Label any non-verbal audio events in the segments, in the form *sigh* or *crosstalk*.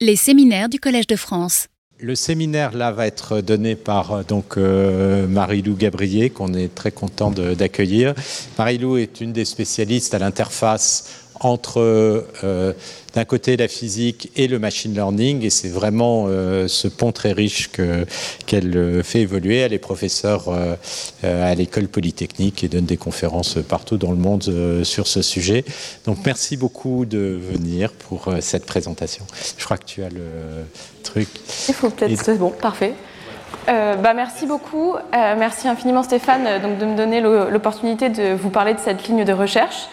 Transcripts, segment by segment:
Les séminaires du Collège de France. Le séminaire là va être donné par euh, donc euh, Marie-Lou Gabriel qu'on est très content d'accueillir. Marie-Lou est une des spécialistes à l'interface entre euh, d'un côté la physique et le machine learning, et c'est vraiment euh, ce pont très riche qu'elle euh, fait évoluer. Elle est professeure à l'école polytechnique et donne des conférences partout dans le monde sur ce sujet. Donc merci beaucoup de venir pour cette présentation. Je crois que tu as le truc. Il faut peut-être. Bon, parfait. bah, merci beaucoup. merci infiniment Stéphane donc, de me donner l'opportunité de vous parler de cette ligne de recherche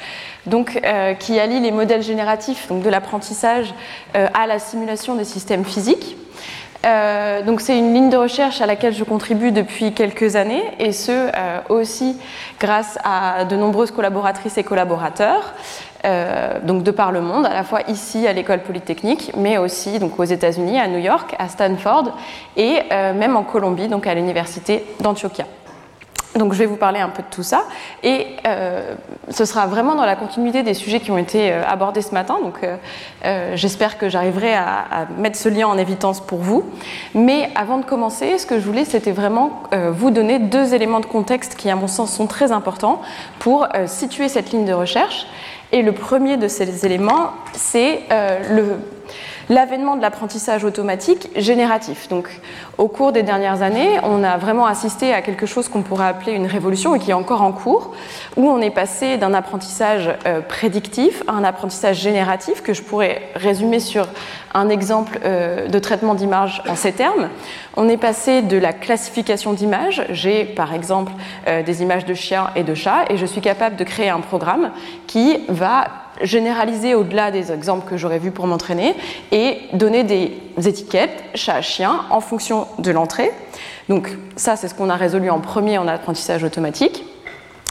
donc, euh, qui allie les modèles génératifs donc de l'apprentissage euh, à la simulation des systèmes physiques. Euh, donc c'est une ligne de recherche à laquelle je contribue depuis quelques années et ce aussi grâce à de nombreuses collaboratrices et collaborateurs. donc de par le monde, à la fois ici à l'école polytechnique, mais aussi donc aux États-Unis, à New York, à Stanford et même en Colombie, donc à l'université d'Antioquia. Donc je vais vous parler un peu de tout ça et euh, ce sera vraiment dans la continuité des sujets qui ont été euh, abordés ce matin. Donc euh, j'espère que j'arriverai à, mettre ce lien en évidence pour vous. Mais avant de commencer, ce que je voulais, c'était vraiment vous donner deux éléments de contexte qui, à mon sens, sont très importants pour situer cette ligne de recherche. Et le premier de ces éléments, c'est le l'avènement de l'apprentissage automatique génératif. Donc, au cours des dernières années, on a vraiment assisté à quelque chose qu'on pourrait appeler une révolution et qui est encore en cours, où on est passé d'un apprentissage euh, prédictif à un apprentissage génératif que je pourrais résumer sur un exemple euh, de traitement d'image en ces termes. On est passé de la classification d'images. J'ai par exemple euh, des images de chiens et de chats et je suis capable de créer un programme qui va généraliser au-delà des exemples que j'aurais vus pour m'entraîner et donner des étiquettes chat, chien en fonction de l'entrée. Donc ça, c'est ce qu'on a résolu en premier en apprentissage automatique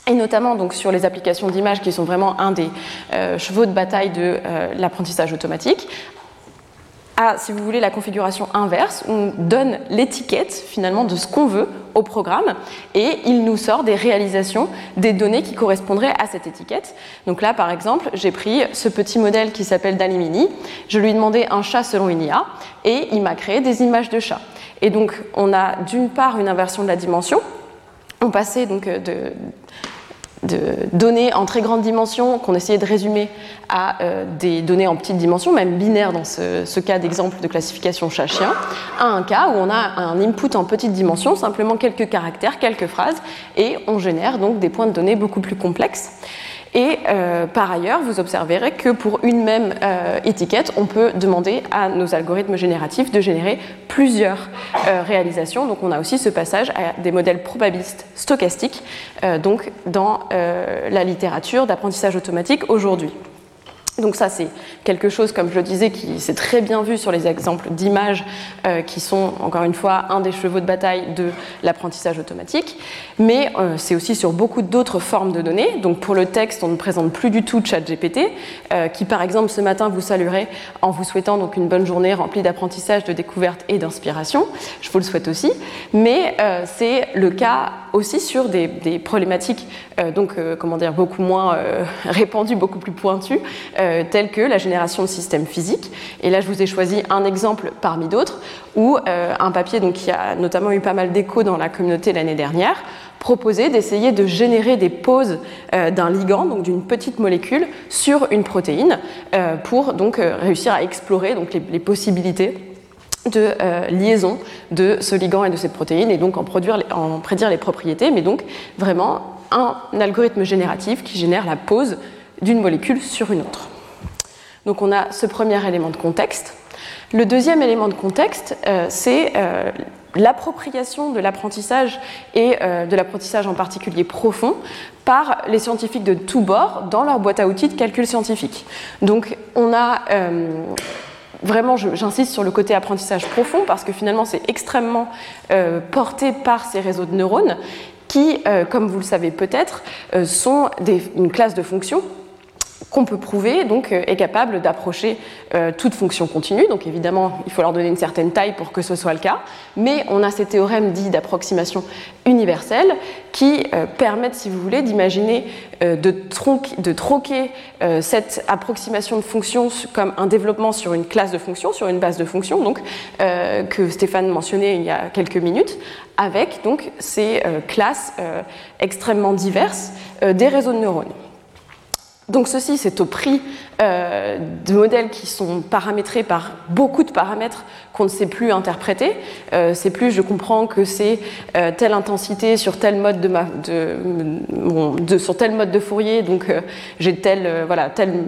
et notamment donc sur les applications d'images qui sont vraiment un des euh, chevaux de bataille de euh, l'apprentissage automatique, à, si vous voulez, la configuration inverse, on donne l'étiquette finalement de ce qu'on veut au programme et il nous sort des réalisations des données qui correspondraient à cette étiquette. Donc là, par exemple, j'ai pris ce petit modèle qui s'appelle Dalimini, je lui ai demandé un chat selon une IA et il m'a créé des images de chats. Et donc, on a d'une part une inversion de la dimension, on passait donc de, de données en très grande dimension qu'on essayait de résumer à euh, des données en petite dimension, même binaires dans ce, cas d'exemple de classification chat-chien, à un cas où on a un input en petite dimension, simplement quelques caractères, quelques phrases, et on génère donc des points de données beaucoup plus complexes. Et euh, par ailleurs, vous observerez que pour une même euh, étiquette, on peut demander à nos algorithmes génératifs de générer plusieurs euh, réalisations. Donc on a aussi ce passage à des modèles probabilistes stochastiques dans la littérature d'apprentissage automatique aujourd'hui. Donc ça, c'est quelque chose, comme je le disais, qui s'est très bien vu sur les exemples d'images euh, qui sont, encore une fois, un des chevaux de bataille de l'apprentissage automatique. Mais euh, c'est aussi sur beaucoup d'autres formes de données. Donc pour le texte, on ne présente plus du tout ChatGPT, euh, qui par exemple ce matin vous saluerait en vous souhaitant donc une bonne journée remplie d'apprentissage, de découverte et d'inspiration. Je vous le souhaite aussi. Mais c'est le cas aussi sur des, des problématiques, donc comment dire, beaucoup moins *laughs* répandues, beaucoup plus pointues euh, telles que la génération de systèmes physiques. Et là, je vous ai choisi un exemple parmi d'autres, où euh, un papier donc, qui a notamment eu pas mal d'écho dans la communauté l'année dernière, proposait d'essayer de générer des poses euh, d'un ligand, donc d'une petite molécule, sur une protéine, pour donc réussir à explorer donc, les, possibilités de liaison de ce ligand et de cette protéine, et donc en, produire, en prédire les propriétés, mais donc vraiment un algorithme génératif qui génère la pose d'une molécule sur une autre. Donc on a ce premier élément de contexte. Le deuxième élément de contexte, euh, c'est euh, l'appropriation de l'apprentissage et euh, de l'apprentissage en particulier profond par les scientifiques de tous bords dans leur boîte à outils de calcul scientifique. Donc on a vraiment, j'insiste sur le côté apprentissage profond parce que finalement c'est extrêmement porté par ces réseaux de neurones qui, comme vous le savez peut-être, sont une classe de fonctions qu'on peut prouver donc euh, est capable d'approcher euh, toute fonction continue. Donc évidemment, il faut leur donner une certaine taille pour que ce soit le cas, mais on a ces théorèmes dits d'approximation universelle qui euh, permettent, si vous voulez, d'imaginer de, troquer cette approximation de fonction comme un développement sur une classe de fonctions, sur une base de fonctions, donc que Stéphane mentionnait il y a quelques minutes, avec donc ces classes extrêmement diverses des réseaux de neurones. Donc ceci, c'est au prix euh, de modèles qui sont paramétrés par beaucoup de paramètres qu'on ne sait plus interpréter. Euh, c'est plus, je comprends que c'est euh, telle intensité sur tel mode de, de, sur tel mode de Fourier, donc j'ai telle, voilà, telle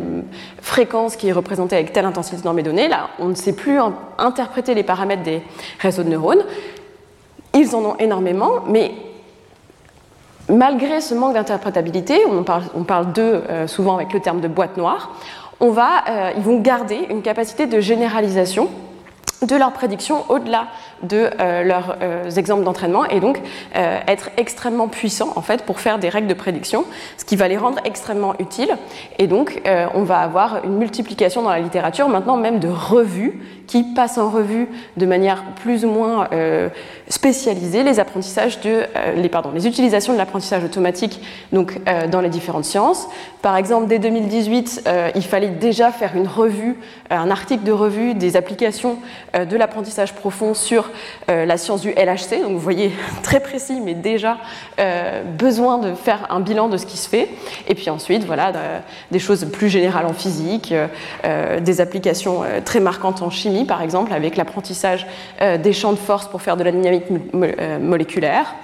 fréquence qui est représentée avec telle intensité dans mes données. Là, on ne sait plus interpréter les paramètres des réseaux de neurones. Ils en ont énormément, mais malgré ce manque d'interprétabilité, on parle, d'eux euh, souvent avec le terme de boîte noire, on va, euh, ils vont garder une capacité de généralisation de leurs prédictions au-delà de euh, leurs exemples d'entraînement et donc être extrêmement puissants en fait pour faire des règles de prédiction, ce qui va les rendre extrêmement utiles. Et donc on va avoir une multiplication dans la littérature maintenant même de revues qui passent en revue de manière plus ou moins euh, spécialisée les apprentissages de, euh, les, pardon, les utilisations de l'apprentissage automatique donc, euh, dans les différentes sciences. Par exemple, dès 2018, il fallait déjà faire une revue, un article de revue des applications de l'apprentissage profond sur la science du LHC. Donc vous voyez, *laughs* très précis, mais déjà besoin de faire un bilan de ce qui se fait. Et puis ensuite, voilà, des choses plus générales en physique, des applications très marquantes en chimie par exemple, avec l'apprentissage euh, des champs de force pour faire de la dynamique euh, moléculaire.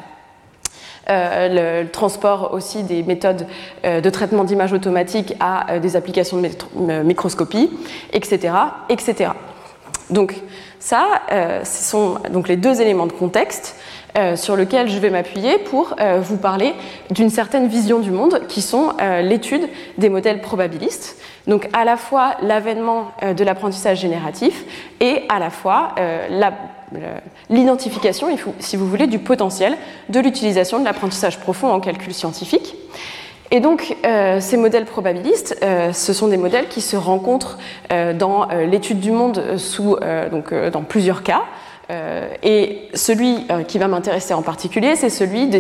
Euh, le, transport aussi des méthodes de traitement d'image automatique à des applications de microscopie, etc., etc. Donc ça, ce sont donc les deux éléments de contexte sur lesquels je vais m'appuyer pour vous parler d'une certaine vision du monde qui sont l'étude des modèles probabilistes. Donc à la fois l'avènement euh, de l'apprentissage génératif et à la fois euh, l'identification, si vous voulez, du potentiel de l'utilisation de l'apprentissage profond en calcul scientifique. Et donc, euh, ces modèles probabilistes, ce sont des modèles qui se rencontrent dans l'étude du monde donc, dans plusieurs cas. Euh, et celui euh, qui va m'intéresser en particulier, c'est celui de,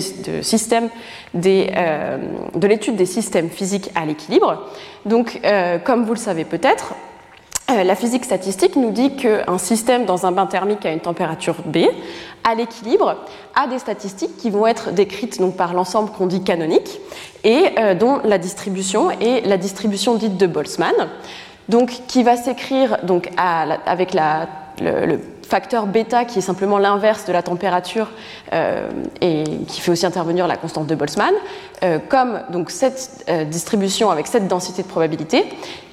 euh, de l'étude des systèmes physiques à l'équilibre. Donc, comme vous le savez peut-être, la physique statistique nous dit qu'un système dans un bain thermique à une température B, à l'équilibre, a des statistiques qui vont être décrites donc, par l'ensemble qu'on dit canonique et dont la distribution est la distribution dite de Boltzmann, donc, qui va s'écrire donc, avec la, le facteur bêta qui est simplement l'inverse de la température euh, et qui fait aussi intervenir la constante de Boltzmann, euh, comme donc cette euh, distribution avec cette densité de probabilité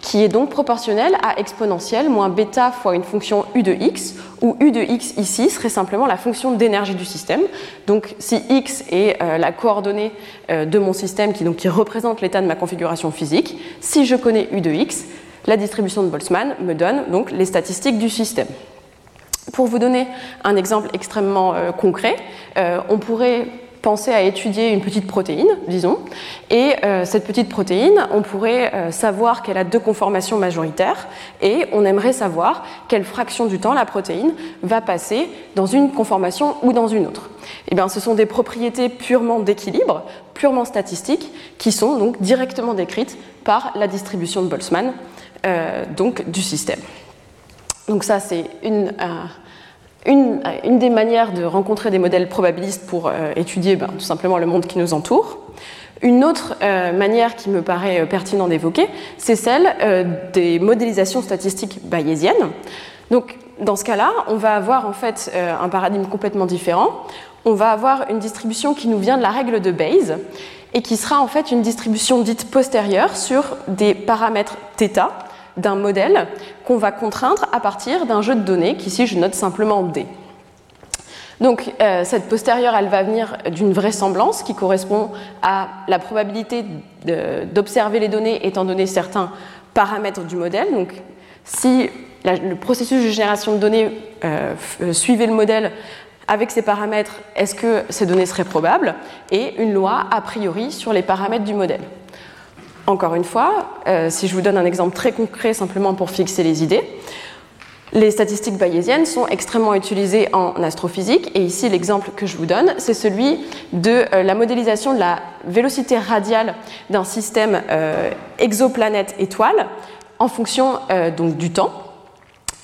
qui est donc proportionnelle à exponentielle moins bêta fois une fonction u de x, où u de x ici serait simplement la fonction d'énergie du système. Donc si x est la coordonnée de mon système qui, donc, qui représente l'état de ma configuration physique, si je connais u de x, la distribution de Boltzmann me donne donc les statistiques du système. Pour vous donner un exemple extrêmement euh, concret, euh, on pourrait penser à étudier une petite protéine, disons, et euh, cette petite protéine, on pourrait savoir qu'elle a deux conformations majoritaires, et on aimerait savoir quelle fraction du temps la protéine va passer dans une conformation ou dans une autre. Eh bien, ce sont des propriétés purement d'équilibre, purement statistiques, qui sont donc directement décrites par la distribution de Boltzmann donc du système. Donc ça, c'est une, euh, une, une, des manières de rencontrer des modèles probabilistes pour euh, étudier ben, tout simplement le monde qui nous entoure. Une autre euh, manière qui me paraît pertinent d'évoquer, c'est celle des modélisations statistiques bayésiennes. Donc, dans ce cas-là, on va avoir en fait un paradigme complètement différent. On va avoir une distribution qui nous vient de la règle de Bayes et qui sera en fait une distribution dite postérieure sur des paramètres θ d'un modèle qu'on va contraindre à partir d'un jeu de données qu'ici je note simplement D. Donc euh, cette postérieure, elle va venir d'une vraisemblance qui correspond à la probabilité d'observer les données étant donné certains paramètres du modèle. Donc si le processus de génération de données euh, suivait le modèle avec ces paramètres, est-ce que ces données seraient probables? Et une loi a priori sur les paramètres du modèle. Encore une fois, si je vous donne un exemple très concret simplement pour fixer les idées, les statistiques bayésiennes sont extrêmement utilisées en astrophysique et ici l'exemple que je vous donne, c'est celui de euh, la modélisation de la vélocité radiale d'un système euh, exoplanète-étoile en fonction euh, donc, du temps.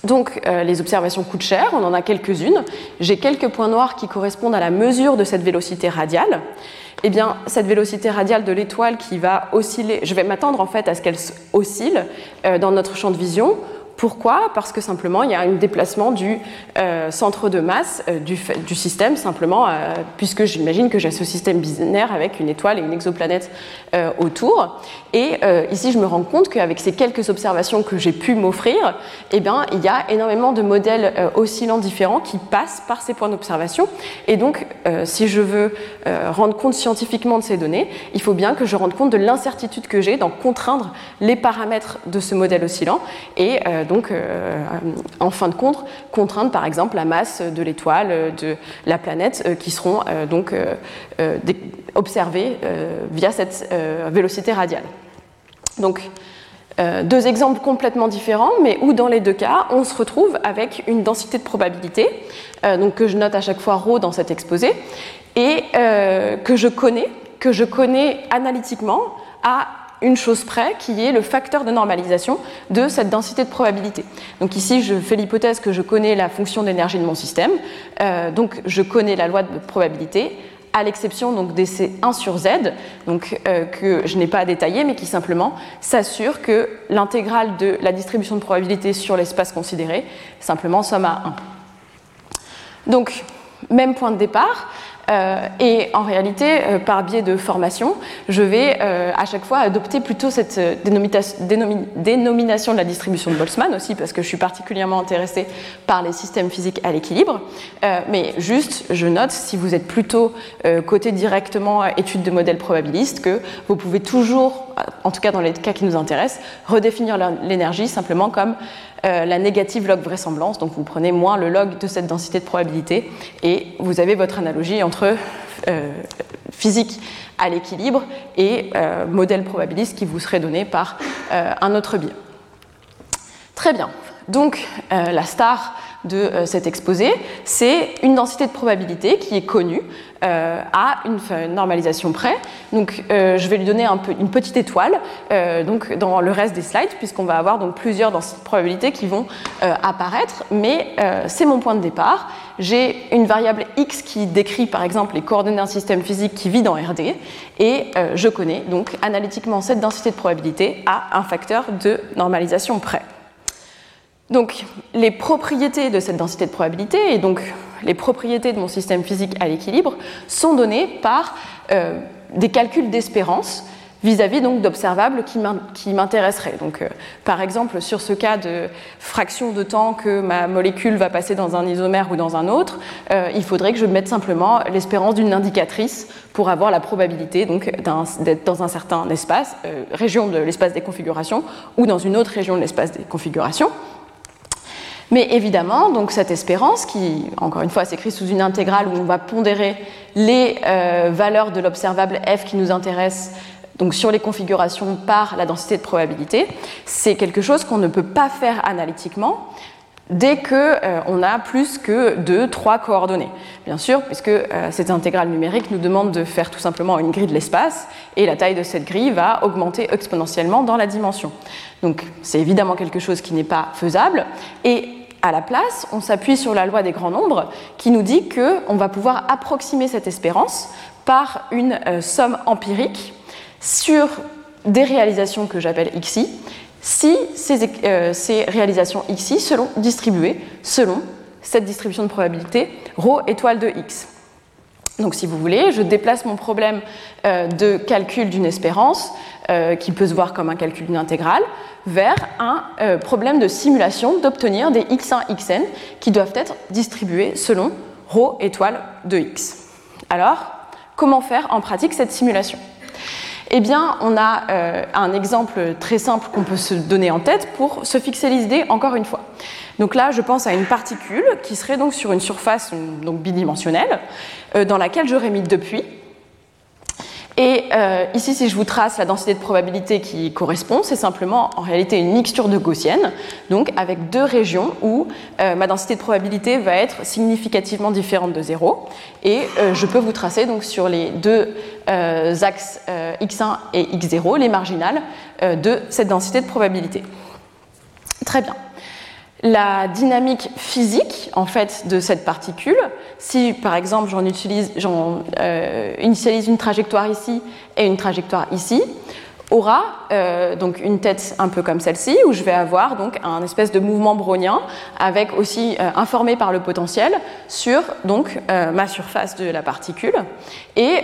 Donc les observations coûtent cher, on en a quelques-unes. J'ai quelques points noirs qui correspondent à la mesure de cette vélocité radiale. Eh bien, cette vélocité radiale de l'étoile qui va osciller, je vais m'attendre en fait à ce qu'elle oscille dans notre champ de vision pourquoi? Parce que simplement, il y a un déplacement du euh, centre de masse euh, du, système, simplement, euh, puisque j'imagine que j'ai ce système binaire avec une étoile et une exoplanète autour. Et ici, je me rends compte qu'avec ces quelques observations que j'ai pu m'offrir, eh bien, il y a énormément de modèles oscillants différents qui passent par ces points d'observation. Et donc, si je veux rendre compte scientifiquement de ces données, il faut bien que je rende compte de l'incertitude que j'ai dans contraindre les paramètres de ce modèle oscillant. Et donc, euh, en fin de compte, contraindre par exemple la masse de l'étoile, euh, de la planète, euh, qui seront donc observées via cette vélocité radiale. Donc, deux exemples complètement différents, mais où dans les deux cas, on se retrouve avec une densité de probabilité, donc que je note à chaque fois ρ dans cet exposé, et que je connais, que je connais analytiquement à une chose près, qui est le facteur de normalisation de cette densité de probabilité. Donc ici, je fais l'hypothèse que je connais la fonction d'énergie de mon système, euh, donc je connais la loi de probabilité, à l'exception donc des C1 sur Z, donc, euh, que je n'ai pas à détailler, mais qui simplement s'assure que l'intégrale de la distribution de probabilité sur l'espace considéré simplement somme à 1. Donc, même point de départ, euh, et en réalité, euh, par biais de formation, je vais euh, à chaque fois adopter plutôt cette dénomination de la distribution de Boltzmann aussi, parce que je suis particulièrement intéressée par les systèmes physiques à l'équilibre. mais juste, je note, si vous êtes plutôt côté directement étude de modèles probabilistes, que vous pouvez toujours, en tout cas dans les cas qui nous intéressent, redéfinir l'énergie simplement comme euh, la négative log vraisemblance. Donc vous prenez moins le log de cette densité de probabilité et vous avez votre analogie entre euh, physique à l'équilibre et euh, modèle probabiliste qui vous serait donné par un autre biais. Très bien. Donc la star de euh, cet exposé, c'est une densité de probabilité qui est connue euh, à une normalisation près. Donc, euh, je vais lui donner une petite étoile dans le reste des slides, puisqu'on va avoir plusieurs densités de probabilité qui vont apparaître, mais c'est mon point de départ. J'ai une variable x qui décrit par exemple les coordonnées d'un système physique qui vit dans RD, et je connais donc analytiquement cette densité de probabilité à un facteur de normalisation près. Donc les propriétés de cette densité de probabilité et donc les propriétés de mon système physique à l'équilibre sont données par euh, des calculs d'espérance vis-à-vis donc d'observables qui m'intéresseraient. Donc, euh, par exemple, sur ce cas de fraction de temps que ma molécule va passer dans un isomère ou dans un autre, euh, il faudrait que je mette simplement l'espérance d'une indicatrice pour avoir la probabilité d'être dans un certain espace, région de l'espace des configurations, ou dans une autre région de l'espace des configurations. Mais évidemment, donc cette espérance, qui encore une fois s'écrit sous une intégrale où on va pondérer les euh, valeurs de l'observable f qui nous intéresse donc sur les configurations par la densité de probabilité, c'est quelque chose qu'on ne peut pas faire analytiquement dès qu'on euh, a plus que 2, 3 coordonnées. Bien sûr, puisque euh, cette intégrale numérique nous demande de faire tout simplement une grille de l'espace, et la taille de cette grille va augmenter exponentiellement dans la dimension. Donc c'est évidemment quelque chose qui n'est pas faisable, et à la place, on s'appuie sur la loi des grands nombres qui nous dit qu'on va pouvoir approximer cette espérance par une euh, somme empirique sur des réalisations que j'appelle xi, si euh, ces, réalisations xi sont distribuées selon cette distribution de probabilité ρ étoile de x. Donc si vous voulez, je déplace mon problème euh, de calcul d'une espérance, qui peut se voir comme un calcul d'une intégrale, vers un euh, problème de simulation d'obtenir des x1, xn qui doivent être distribués selon ρ étoile de x. Alors, comment faire en pratique cette simulation? Eh bien, on a euh, un exemple très simple qu'on peut se donner en tête pour se fixer l'idée encore une fois. Donc là, je pense à une particule qui serait donc sur une surface donc bidimensionnelle, euh, dans laquelle j'aurais mis depuis Et euh, ici, si je vous trace la densité de probabilité qui correspond, c'est simplement en réalité une mixture de gaussienne, donc avec deux régions où euh, ma densité de probabilité va être significativement différente de 0. Et euh, je peux vous tracer donc sur les deux axes x1 et x0 les marginales de cette densité de probabilité. Très bien la dynamique physique en fait de cette particule. Si par exemple j'en euh, initialise une trajectoire ici et une trajectoire ici, aura euh, donc une tête un peu comme celle-ci où je vais avoir donc un espèce de mouvement brownien avec aussi euh, informé par le potentiel sur donc ma surface de la particule et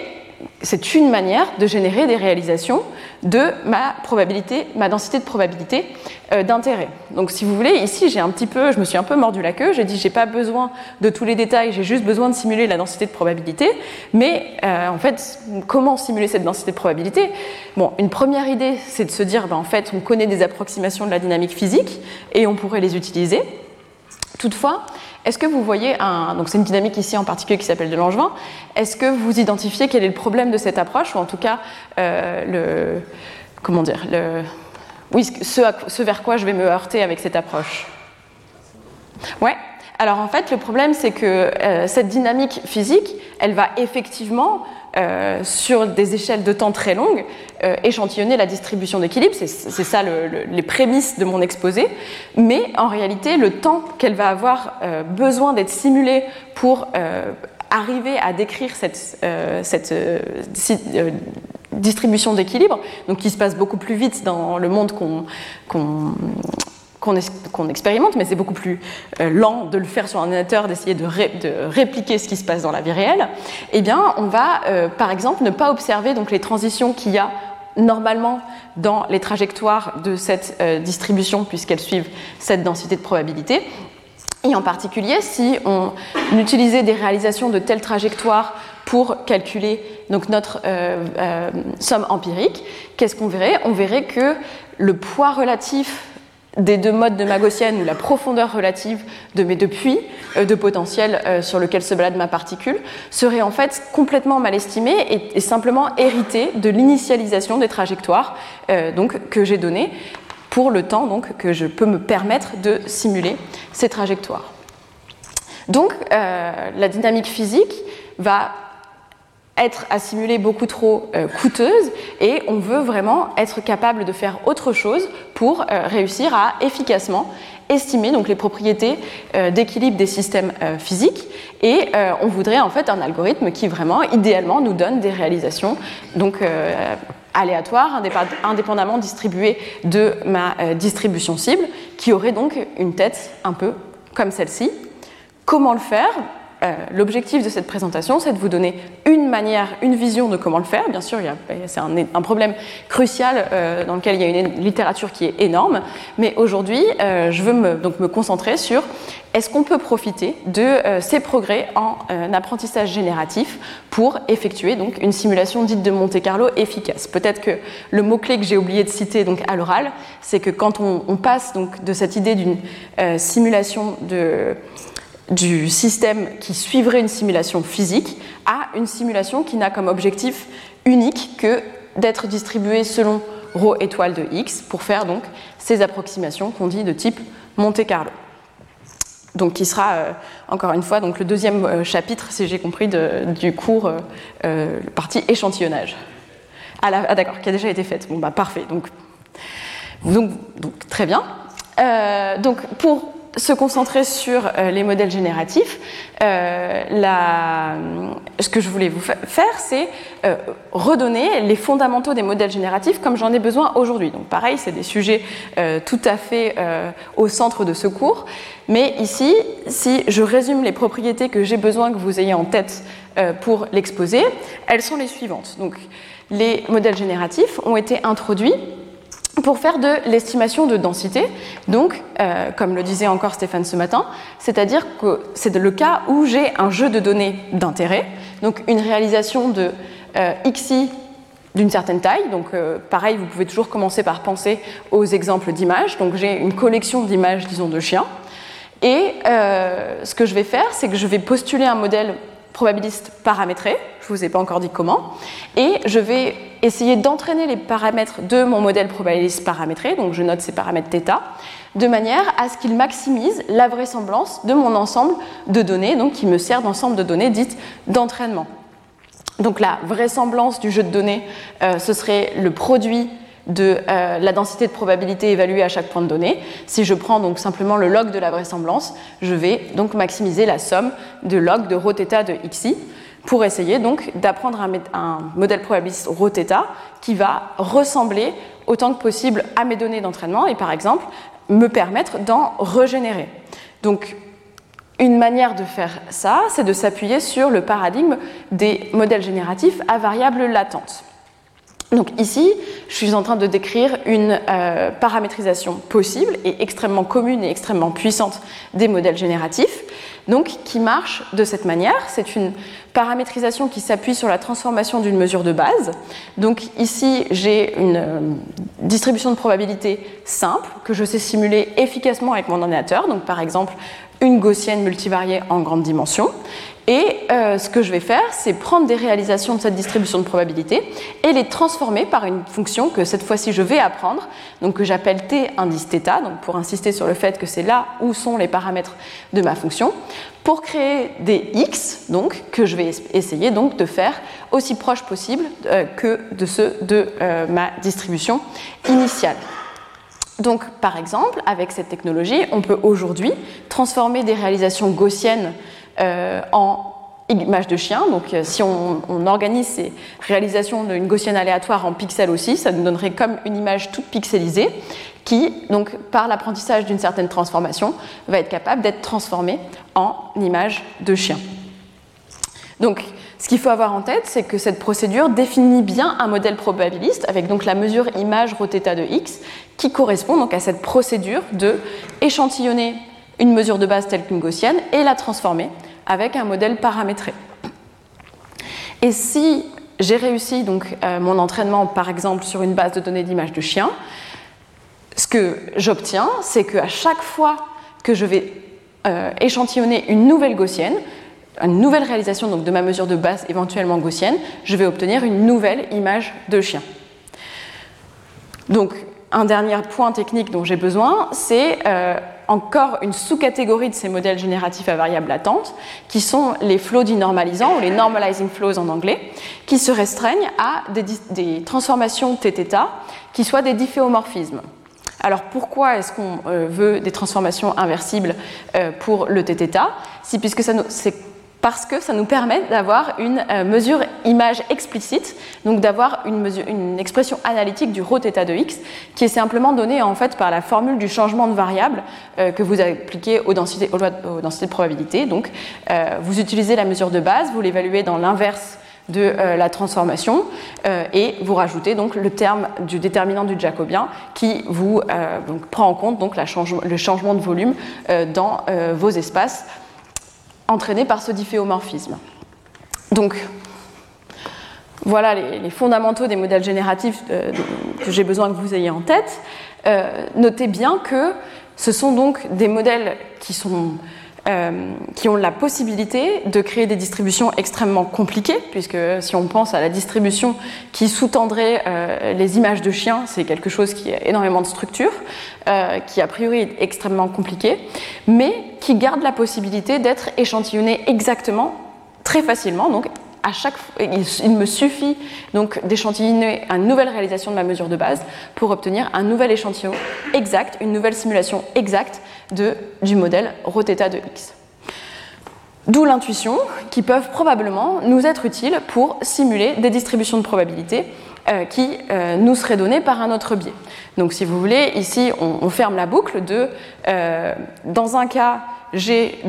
c'est une manière de générer des réalisations de ma probabilité, ma densité de probabilité euh, d'intérêt. Donc si vous voulez, ici j'ai un petit peu, je me suis un peu mordu la queue, j'ai dit j'ai pas besoin de tous les détails, j'ai juste besoin de simuler la densité de probabilité, mais euh, en fait, comment simuler cette densité de probabilité? Bon, une première idée, c'est de se dire, ben, en fait, on connaît des approximations de la dynamique physique et on pourrait les utiliser. Toutefois, est-ce que vous voyez un. Donc, c'est une dynamique ici en particulier qui s'appelle de Langevin. Est-ce que vous identifiez quel est le problème de cette approche, ou en tout cas, euh, le. Comment dire le, Oui, ce, vers quoi je vais me heurter avec cette approche? Ouais. Alors, en fait, le problème, c'est que euh, cette dynamique physique, elle va effectivement euh, sur des échelles de temps très longues, euh, échantillonner la distribution d'équilibre. C'est ça les prémices de mon exposé. Mais en réalité, le temps qu'elle va avoir euh, besoin d'être simulée pour arriver à décrire cette, cette distribution d'équilibre, donc qui se passe beaucoup plus vite dans le monde qu'on qu'on expérimente, mais c'est beaucoup plus euh, lent de le faire sur un ordinateur, d'essayer de, répliquer ce qui se passe dans la vie réelle, eh bien, on va, euh, par exemple, ne pas observer donc, les transitions qu'il y a normalement dans les trajectoires de cette euh, distribution, puisqu'elles suivent cette densité de probabilité. Et en particulier, si on utilisait des réalisations de telles trajectoires pour calculer notre somme empirique, qu'est-ce qu'on verrait? On verrait que le poids relatif des deux modes de ma gaussienne ou la profondeur relative de mes deux puits euh, de potentiel euh, sur lequel se balade ma particule serait en fait complètement mal estimée et, simplement héritée de l'initialisation des trajectoires euh, donc, que j'ai données pour le temps donc, que je peux me permettre de simuler ces trajectoires. Donc la dynamique physique va être assimilée beaucoup trop euh, coûteuse et on veut vraiment être capable de faire autre chose pour euh, réussir à efficacement estimer donc les propriétés euh, d'équilibre des systèmes physiques et on voudrait en fait un algorithme qui vraiment idéalement nous donne des réalisations donc aléatoires indépendamment distribuées de ma distribution cible qui aurait donc une tête un peu comme celle-ci. Comment le faire? Euh, l'objectif de cette présentation, c'est de vous donner une manière, une vision de comment le faire. Bien sûr, c'est un, problème crucial euh, dans lequel il y a une littérature qui est énorme, mais aujourd'hui, euh, je veux me, donc me concentrer sur est-ce qu'on peut profiter de ces progrès en apprentissage génératif pour effectuer donc une simulation dite de Monte Carlo efficace? Peut-être que le mot clé que j'ai oublié de citer donc à l'oral, c'est que quand on, on, passe donc de cette idée d'une simulation de du système qui suivrait une simulation physique à une simulation qui n'a comme objectif unique que d'être distribuée selon ρ étoile de x pour faire donc ces approximations qu'on dit de type Monte Carlo. Donc qui sera euh, encore une fois donc le deuxième euh, chapitre, si j'ai compris, du cours euh, partie échantillonnage. Ah, ah, d'accord, qui a déjà été faite. Bon bah parfait. Donc, donc, donc très bien. donc pour se concentrer sur euh, les modèles génératifs, euh, ce que je voulais vous faire, c'est euh, redonner les fondamentaux des modèles génératifs comme j'en ai besoin aujourd'hui. Donc pareil, c'est des sujets tout à fait au centre de ce cours. Mais ici, si je résume les propriétés que j'ai besoin que vous ayez en tête pour l'exposer, elles sont les suivantes. Donc les modèles génératifs ont été introduits pour faire de l'estimation de densité. Donc, euh, comme le disait encore Stéphane ce matin, c'est-à-dire que c'est le cas où j'ai un jeu de données d'intérêt, donc une réalisation de euh, xi d'une certaine taille. Donc, euh, pareil, vous pouvez toujours commencer par penser aux exemples d'images. Donc, j'ai une collection d'images, disons, de chiens. Et ce que je vais faire, c'est que je vais postuler un modèle probabiliste paramétré, je ne vous ai pas encore dit comment, et je vais essayer d'entraîner les paramètres de mon modèle probabiliste paramétré, donc je note ces paramètres θ, de manière à ce qu'ils maximisent la vraisemblance de mon ensemble de données, donc qui me sert d'ensemble de données dites d'entraînement. Donc la vraisemblance du jeu de données, euh, ce serait le produit de euh, la densité de probabilité évaluée à chaque point de données. Si je prends donc simplement le log de la vraisemblance, je vais donc maximiser la somme de log de rho de xi pour essayer donc d'apprendre un, modèle probabiliste rho qui va ressembler autant que possible à mes données d'entraînement et par exemple me permettre d'en régénérer. Donc une manière de faire ça, c'est de s'appuyer sur le paradigme des modèles génératifs à variables latentes. Donc ici, je suis en train de décrire une euh, paramétrisation possible et extrêmement commune et extrêmement puissante des modèles génératifs, donc qui marche de cette manière. C'est une paramétrisation qui s'appuie sur la transformation d'une mesure de base. Donc ici, j'ai une euh, distribution de probabilité simple que je sais simuler efficacement avec mon ordinateur. Donc par exemple, une gaussienne multivariée en grande dimension. Et euh, ce que je vais faire, c'est prendre des réalisations de cette distribution de probabilité et les transformer par une fonction que cette fois-ci je vais apprendre, donc que j'appelle t indice θ, donc pour insister sur le fait que c'est là où sont les paramètres de ma fonction, pour créer des x, donc que je vais essayer donc de faire aussi proche possible euh, que de ceux de euh, ma distribution initiale. Donc, par exemple, avec cette technologie, on peut aujourd'hui transformer des réalisations gaussiennes en images de chien. Donc, euh, si on, organise ces réalisations d'une gaussienne aléatoire en pixels aussi, ça nous donnerait comme une image toute pixelisée qui, donc, par l'apprentissage d'une certaine transformation, va être capable d'être transformée en image de chien. Donc, ce qu'il faut avoir en tête, c'est que cette procédure définit bien un modèle probabiliste avec donc la mesure image ρθ de x qui correspond donc à cette procédure de échantillonner une mesure de base telle qu'une gaussienne et la transformer avec un modèle paramétré. Et si j'ai réussi donc euh, mon entraînement par exemple sur une base de données d'images de chiens, ce que j'obtiens, c'est qu'à chaque fois que je vais euh, échantillonner une nouvelle gaussienne, une nouvelle réalisation donc, de ma mesure de base éventuellement gaussienne, je vais obtenir une nouvelle image de chien. Donc, un dernier point technique dont j'ai besoin, c'est euh, encore une sous-catégorie de ces modèles génératifs à variables latentes, qui sont les flows denormalisants, ou les normalizing flows en anglais, qui se restreignent à des, transformations Tθ qui soient des difféomorphismes. Alors pourquoi est-ce qu'on euh, veut des transformations inversibles euh, pour le Tθ Si puisque c'est parce que ça nous permet d'avoir une euh, mesure image explicite, donc d'avoir une, expression analytique du rho θ de x, qui est simplement donnée en fait par la formule du changement de variable euh, que vous appliquez aux densités, aux, densités de probabilité. Donc euh, vous utilisez la mesure de base, vous l'évaluez dans l'inverse de la transformation et vous rajoutez donc le terme du déterminant du jacobien qui vous prend en compte donc le changement de volume dans vos espaces entraîné par ce difféomorphisme. Donc, voilà les, fondamentaux des modèles génératifs euh, que j'ai besoin que vous ayez en tête. Euh, notez bien que ce sont donc des modèles qui sont euh, qui ont la possibilité de créer des distributions extrêmement compliquées, puisque si on pense à la distribution qui sous-tendrait euh, les images de chiens, c'est quelque chose qui a énormément de structure, euh, qui a priori est extrêmement compliqué, mais qui garde la possibilité d'être échantillonné exactement, très facilement, donc il, me suffit donc d'échantillonner une nouvelle réalisation de ma mesure de base pour obtenir un nouvel échantillon exact, une nouvelle simulation exacte de, du modèle ρθ de x. D'où l'intuition qui peuvent probablement nous être utiles pour simuler des distributions de probabilité euh, qui euh, nous seraient données par un autre biais. Donc si vous voulez, ici on, ferme la boucle de, euh, dans un cas, j'ai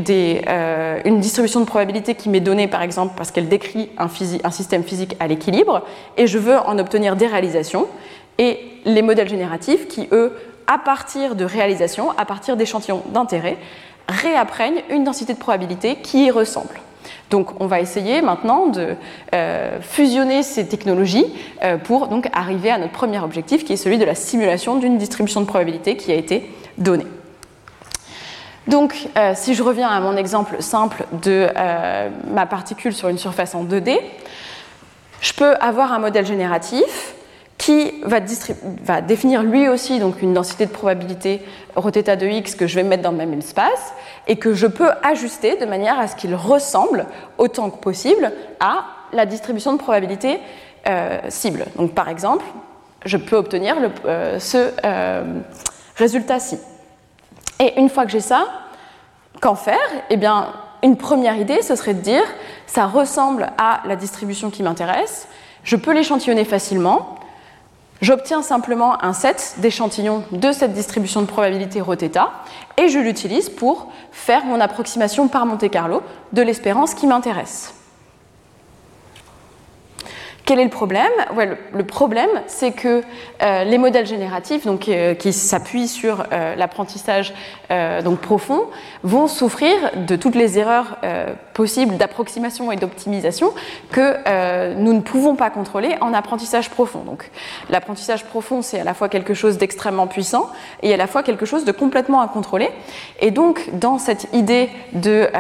euh, une distribution de probabilité qui m'est donnée par exemple parce qu'elle décrit un, système physique à l'équilibre et je veux en obtenir des réalisations et les modèles génératifs qui eux à partir de réalisations, à partir d'échantillons d'intérêt, réapprennent une densité de probabilité qui y ressemble. Donc on va essayer maintenant de euh, fusionner ces technologies euh, pour donc arriver à notre premier objectif qui est celui de la simulation d'une distribution de probabilité qui a été donnée. Donc, si je reviens à mon exemple simple de ma particule sur une surface en 2D, je peux avoir un modèle génératif qui va, définir lui aussi donc une densité de probabilité ρθ de x que je vais mettre dans le même espace et que je peux ajuster de manière à ce qu'il ressemble autant que possible à la distribution de probabilité euh, cible. Donc par exemple, je peux obtenir euh, ce euh, résultat-ci. Et une fois que j'ai ça, qu'en faire? Eh bien, une première idée, ce serait de dire, ça ressemble à la distribution qui m'intéresse, je peux l'échantillonner facilement, J'obtiens simplement un set d'échantillons de cette distribution de probabilité ρθ et je l'utilise pour faire mon approximation par Monte Carlo de l'espérance qui m'intéresse. Quel est le problème? Le problème, c'est que euh, les modèles génératifs, donc, euh, qui s'appuient sur euh, l'apprentissage profond, vont souffrir de toutes les erreurs possibles d'approximation et d'optimisation que nous ne pouvons pas contrôler en apprentissage profond. L'apprentissage profond, c'est à la fois quelque chose d'extrêmement puissant et à la fois quelque chose de complètement incontrôlé. Et donc, dans cette idée de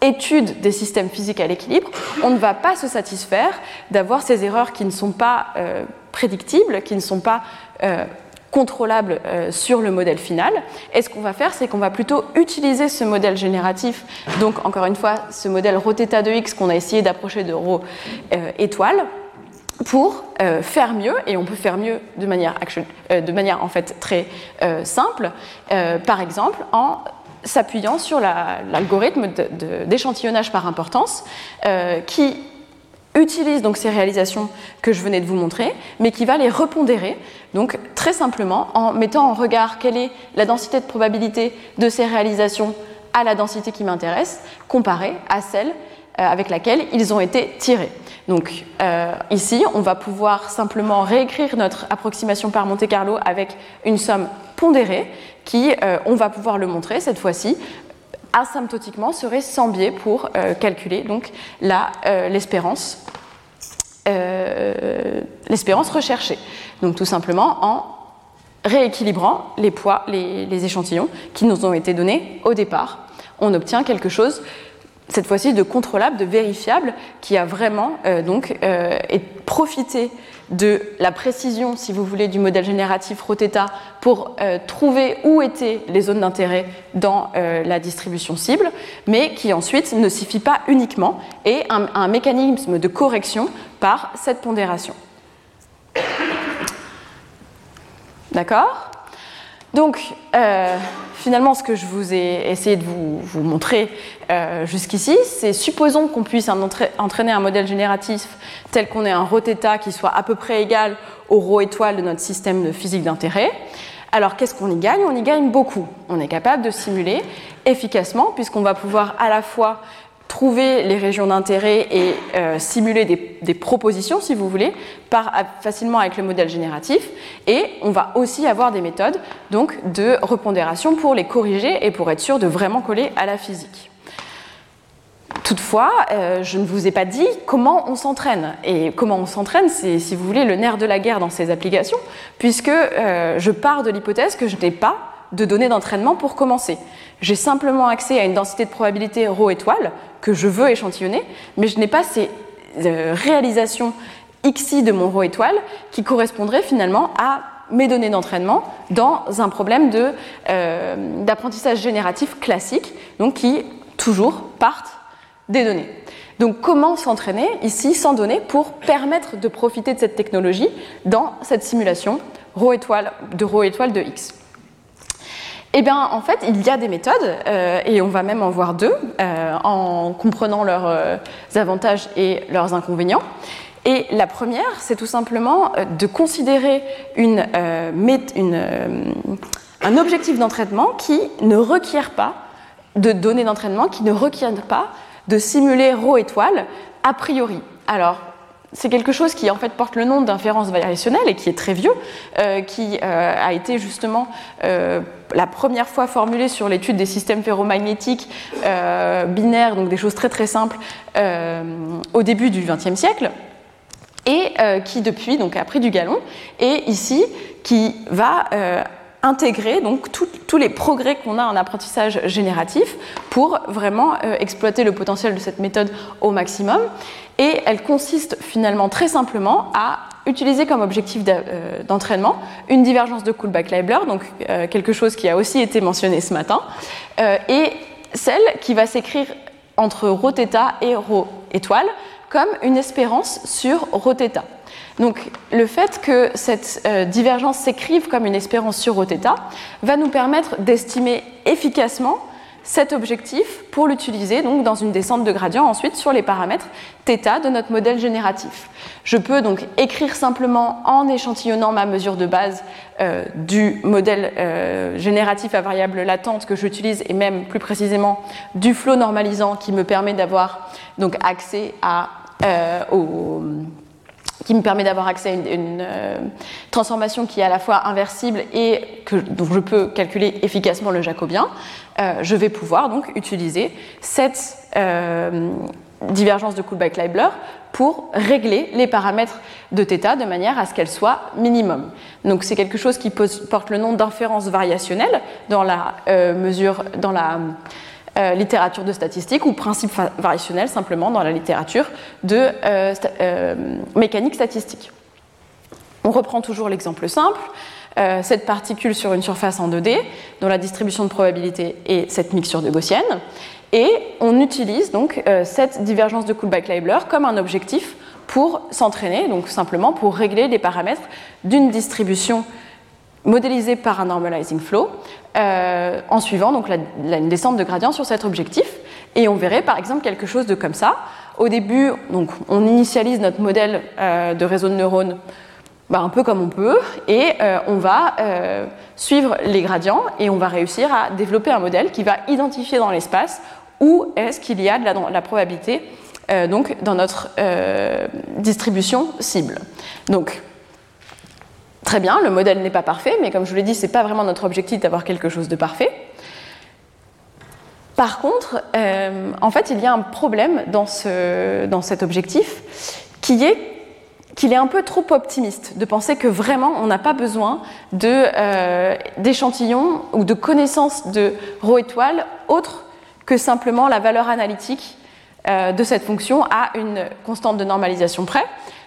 étude des systèmes physiques à l'équilibre, on ne va pas se satisfaire d'avoir ces erreurs qui ne sont pas euh, prédictibles, qui ne sont pas euh, contrôlables euh, sur le modèle final. Et ce qu'on va faire, c'est qu'on va plutôt utiliser ce modèle génératif, donc encore une fois, ce modèle rho θ de x qu'on a essayé d'approcher de rho étoile, pour faire mieux, et on peut faire mieux de manière, de manière en fait très simple, par exemple en s'appuyant sur l'algorithme d'échantillonnage par importance euh, qui utilise donc ces réalisations que je venais de vous montrer, mais qui va les repondérer, donc très simplement en mettant en regard quelle est la densité de probabilité de ces réalisations à la densité qui m'intéresse, comparée à celle euh, avec laquelle ils ont été tirés. Donc euh, ici, on va pouvoir simplement réécrire notre approximation par Monte Carlo avec une somme pondérée qui, euh, on va pouvoir le montrer cette fois-ci, asymptotiquement serait sans biais pour euh, calculer donc l'espérance recherchée. Donc tout simplement en rééquilibrant les poids, les, échantillons qui nous ont été donnés au départ. On obtient quelque chose cette fois-ci de contrôlable, de vérifiable, qui a vraiment donc profité de la précision, si vous voulez, du modèle génératif Roteta pour euh, trouver où étaient les zones d'intérêt dans euh, la distribution cible, mais qui ensuite ne suffit pas uniquement et un mécanisme de correction par cette pondération. D'accord? Donc, euh, finalement, ce que je vous ai essayé de vous, montrer euh, jusqu'ici, c'est supposons qu'on puisse entraîner un modèle génératif tel qu'on ait un ρθ qui soit à peu près égal au ρ étoile de notre système de physique d'intérêt. Alors qu'est-ce qu'on y gagne On y gagne beaucoup. On est capable de simuler efficacement puisqu'on va pouvoir à la fois trouver les régions d'intérêt et euh, simuler des, propositions, si vous voulez, facilement avec le modèle génératif. Et on va aussi avoir des méthodes donc, de repondération pour les corriger et pour être sûr de vraiment coller à la physique. Toutefois, euh, je ne vous ai pas dit comment on s'entraîne. Et comment on s'entraîne, c'est, si vous voulez, le nerf de la guerre dans ces applications, puisque euh, je pars de l'hypothèse que je n'ai pas de données d'entraînement pour commencer. J'ai simplement accès à une densité de probabilité ρ étoile que je veux échantillonner, mais je n'ai pas ces euh, réalisations xi de mon rho étoile qui correspondrait finalement à mes données d'entraînement dans un problème euh, d'apprentissage génératif classique, donc qui toujours partent des données. Donc comment s'entraîner ici sans données pour permettre de profiter de cette technologie dans cette simulation rho étoile, de rho étoile de x? Eh bien, en fait, il y a des méthodes, euh, et on va même en voir deux, euh, en comprenant leurs euh, avantages et leurs inconvénients. Et la première, c'est tout simplement de considérer un objectif d'entraînement qui ne requiert pas de données d'entraînement, qui ne requiert pas de simuler ρ étoile a priori. Alors, c'est quelque chose qui en fait porte le nom d'inférence variationnelle et qui est très vieux, euh, qui euh, a été justement euh, la première fois formulé sur l'étude des systèmes ferromagnétiques binaires, donc des choses très très simples, au début du XXe siècle, et qui depuis donc a pris du galon, et ici qui va intégrer donc tous les progrès qu'on a en apprentissage génératif pour vraiment exploiter le potentiel de cette méthode au maximum. Et elle consiste finalement très simplement à utiliser comme objectif d'entraînement une divergence de Kullback-Leibler, donc quelque chose qui a aussi été mentionné ce matin, et celle qui va s'écrire entre rho et rho étoile comme une espérance sur rho Donc le fait que cette euh, divergence s'écrive comme une espérance sur rho va nous permettre d'estimer efficacement cet objectif pour l'utiliser donc dans une descente de gradient ensuite sur les paramètres θ de notre modèle génératif. Je peux donc écrire simplement en échantillonnant ma mesure de base euh, du modèle euh, génératif à variable latente que j'utilise et même plus précisément du flot normalisant qui me permet d'avoir donc accès à au qui me permet d'avoir accès à une, euh, transformation qui est à la fois inversible et dont je peux calculer efficacement le jacobien, euh, je vais pouvoir donc utiliser cette euh, divergence de Kullback-Leibler pour régler les paramètres de θ de manière à ce qu'elle soit minimum. Donc c'est quelque chose qui porte le nom d'inférence variationnelle dans la mesure, dans la euh, littérature de statistique ou principe variationnel simplement dans la littérature de euh, euh, mécanique statistique. On reprend toujours l'exemple simple. cette particule sur une surface en 2D, dont la distribution de probabilité est cette mixture de gaussienne, et on utilise donc cette divergence de Kullback-Leibler comme un objectif pour s'entraîner, donc simplement pour régler les paramètres d'une distribution modélisée par un normalizing flow euh, en suivant donc la, une descente de gradient sur cet objectif. Et on verrait par exemple quelque chose de comme ça. Au début, donc, on initialise notre modèle euh, de réseau de neurones bah, un peu comme on peut, et euh, on va suivre les gradients et on va réussir à développer un modèle qui va identifier dans l'espace où est-ce qu'il y a de la, la probabilité donc, dans notre distribution cible. Donc, Très bien, le modèle n'est pas parfait, mais comme je vous l'ai dit, ce n'est pas vraiment notre objectif d'avoir quelque chose de parfait. Par contre, euh, en fait, il y a un problème dans, ce, dans cet objectif qui est qu'il est un peu trop optimiste de penser que vraiment on n'a pas besoin euh, d'échantillons ou de connaissances de rho étoile autre que simplement la valeur analytique euh, de cette fonction à une constante de normalisation près.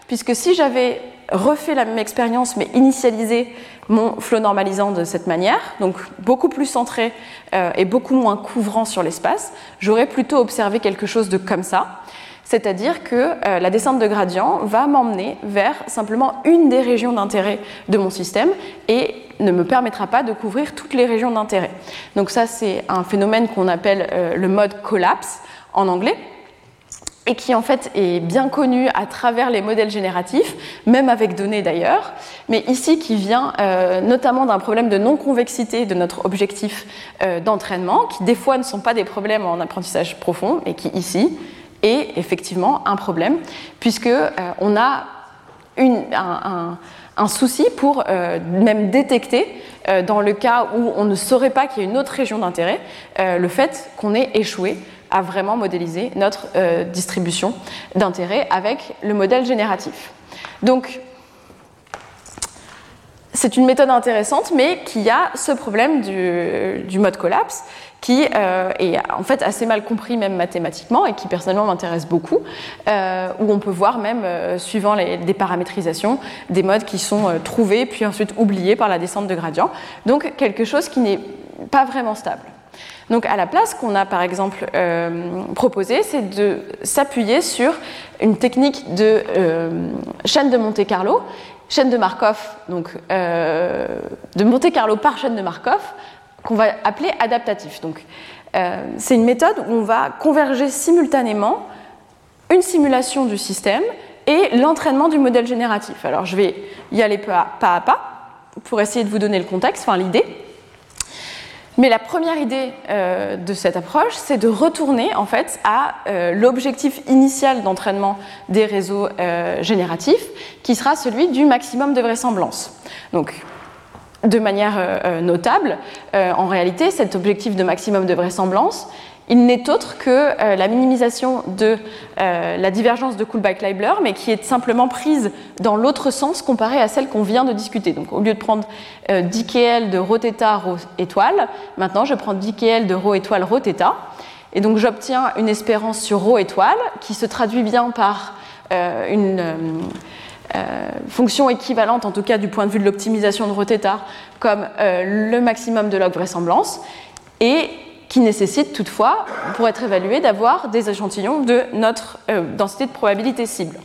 Puisque si j'avais refait la même expérience mais initialisé mon flot normalisant de cette manière, donc beaucoup plus centré euh, et beaucoup moins couvrant sur l'espace, j'aurais plutôt observé quelque chose de comme ça. C'est-à-dire que euh, la descente de gradient va m'emmener vers simplement une des régions d'intérêt de mon système et ne me permettra pas de couvrir toutes les régions d'intérêt. Donc ça, c'est un phénomène qu'on appelle euh, le mode collapse en anglais et qui en fait est bien connu à travers les modèles génératifs, même avec données d'ailleurs, mais ici qui vient euh, notamment d'un problème de non-convexité de notre objectif euh, d'entraînement, qui des fois ne sont pas des problèmes en apprentissage profond, et qui ici est effectivement un problème, puisque euh, a un, un, souci pour même détecter dans le cas où on ne saurait pas qu'il y a une autre région d'intérêt, le fait qu'on ait échoué à vraiment modéliser notre euh, distribution d'intérêt avec le modèle génératif. Donc, c'est une méthode intéressante, mais qui a ce problème du, mode collapse, qui euh, est en fait assez mal compris même mathématiquement et qui personnellement m'intéresse beaucoup, euh, où on peut voir même, suivant les, des paramétrisations, des modes qui sont trouvés puis ensuite oubliés par la descente de gradient. Donc quelque chose qui n'est pas vraiment stable. Donc à la place qu'on a par exemple euh, proposé, c'est de s'appuyer sur une technique de euh, chaîne de Monte Carlo, chaîne de Markov, donc euh, de Monte Carlo par chaîne de Markov, qu'on va appeler adaptatif. Donc c'est une méthode où on va converger simultanément une simulation du système et l'entraînement du modèle génératif. Alors je vais y aller pas à pas pour essayer de vous donner le contexte, enfin l'idée. Mais la première idée euh, de cette approche, c'est de retourner en fait à euh, l'objectif initial d'entraînement des réseaux euh, génératifs, qui sera celui du maximum de vraisemblance. Donc, de manière notable, en réalité, cet objectif de maximum de vraisemblance, il n'est autre que euh, la minimisation de euh, la divergence de Kullback-Leibler, mais qui est simplement prise dans l'autre sens comparé à celle qu'on vient de discuter. Donc au lieu de prendre euh, 10 KL de rho θ rho étoile, maintenant je prends 10 KL de rho étoile rho θ, et donc j'obtiens une espérance sur rho étoile qui se traduit bien par euh, une euh, fonction équivalente, en tout cas du point de vue de l'optimisation de rho θ, comme le maximum de log vraisemblance. Et qui nécessite toutefois, pour être évalué, d'avoir des échantillons de notre euh, densité de probabilité cible.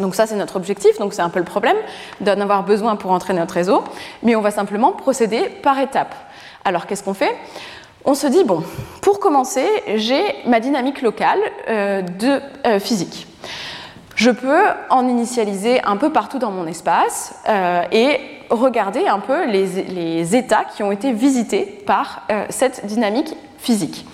Donc ça, c'est notre objectif, donc c'est un peu le problème d'en avoir besoin pour entraîner notre réseau, mais on va simplement procéder par étapes. Alors qu'est-ce qu'on fait? On se dit, bon, pour commencer, j'ai ma dynamique locale euh, de euh, physique. Je peux en initialiser un peu partout dans mon espace et regarder un peu les, états qui ont été visités par euh, cette dynamique physique.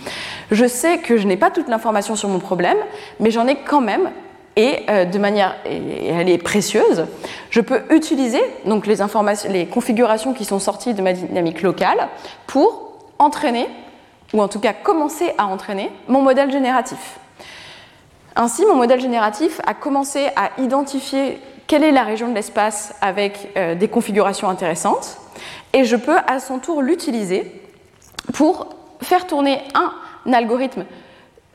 Je sais que je n'ai pas toute l'information sur mon problème, mais j'en ai quand même et euh, de manière, et elle est précieuse, je peux utiliser donc les, informations, les configurations qui sont sorties de ma dynamique locale pour entraîner, ou en tout cas commencer à entraîner, mon modèle génératif. Ainsi, mon modèle génératif a commencé à identifier quelle est la région de l'espace avec euh, des configurations intéressantes, et je peux à son tour l'utiliser pour faire tourner un algorithme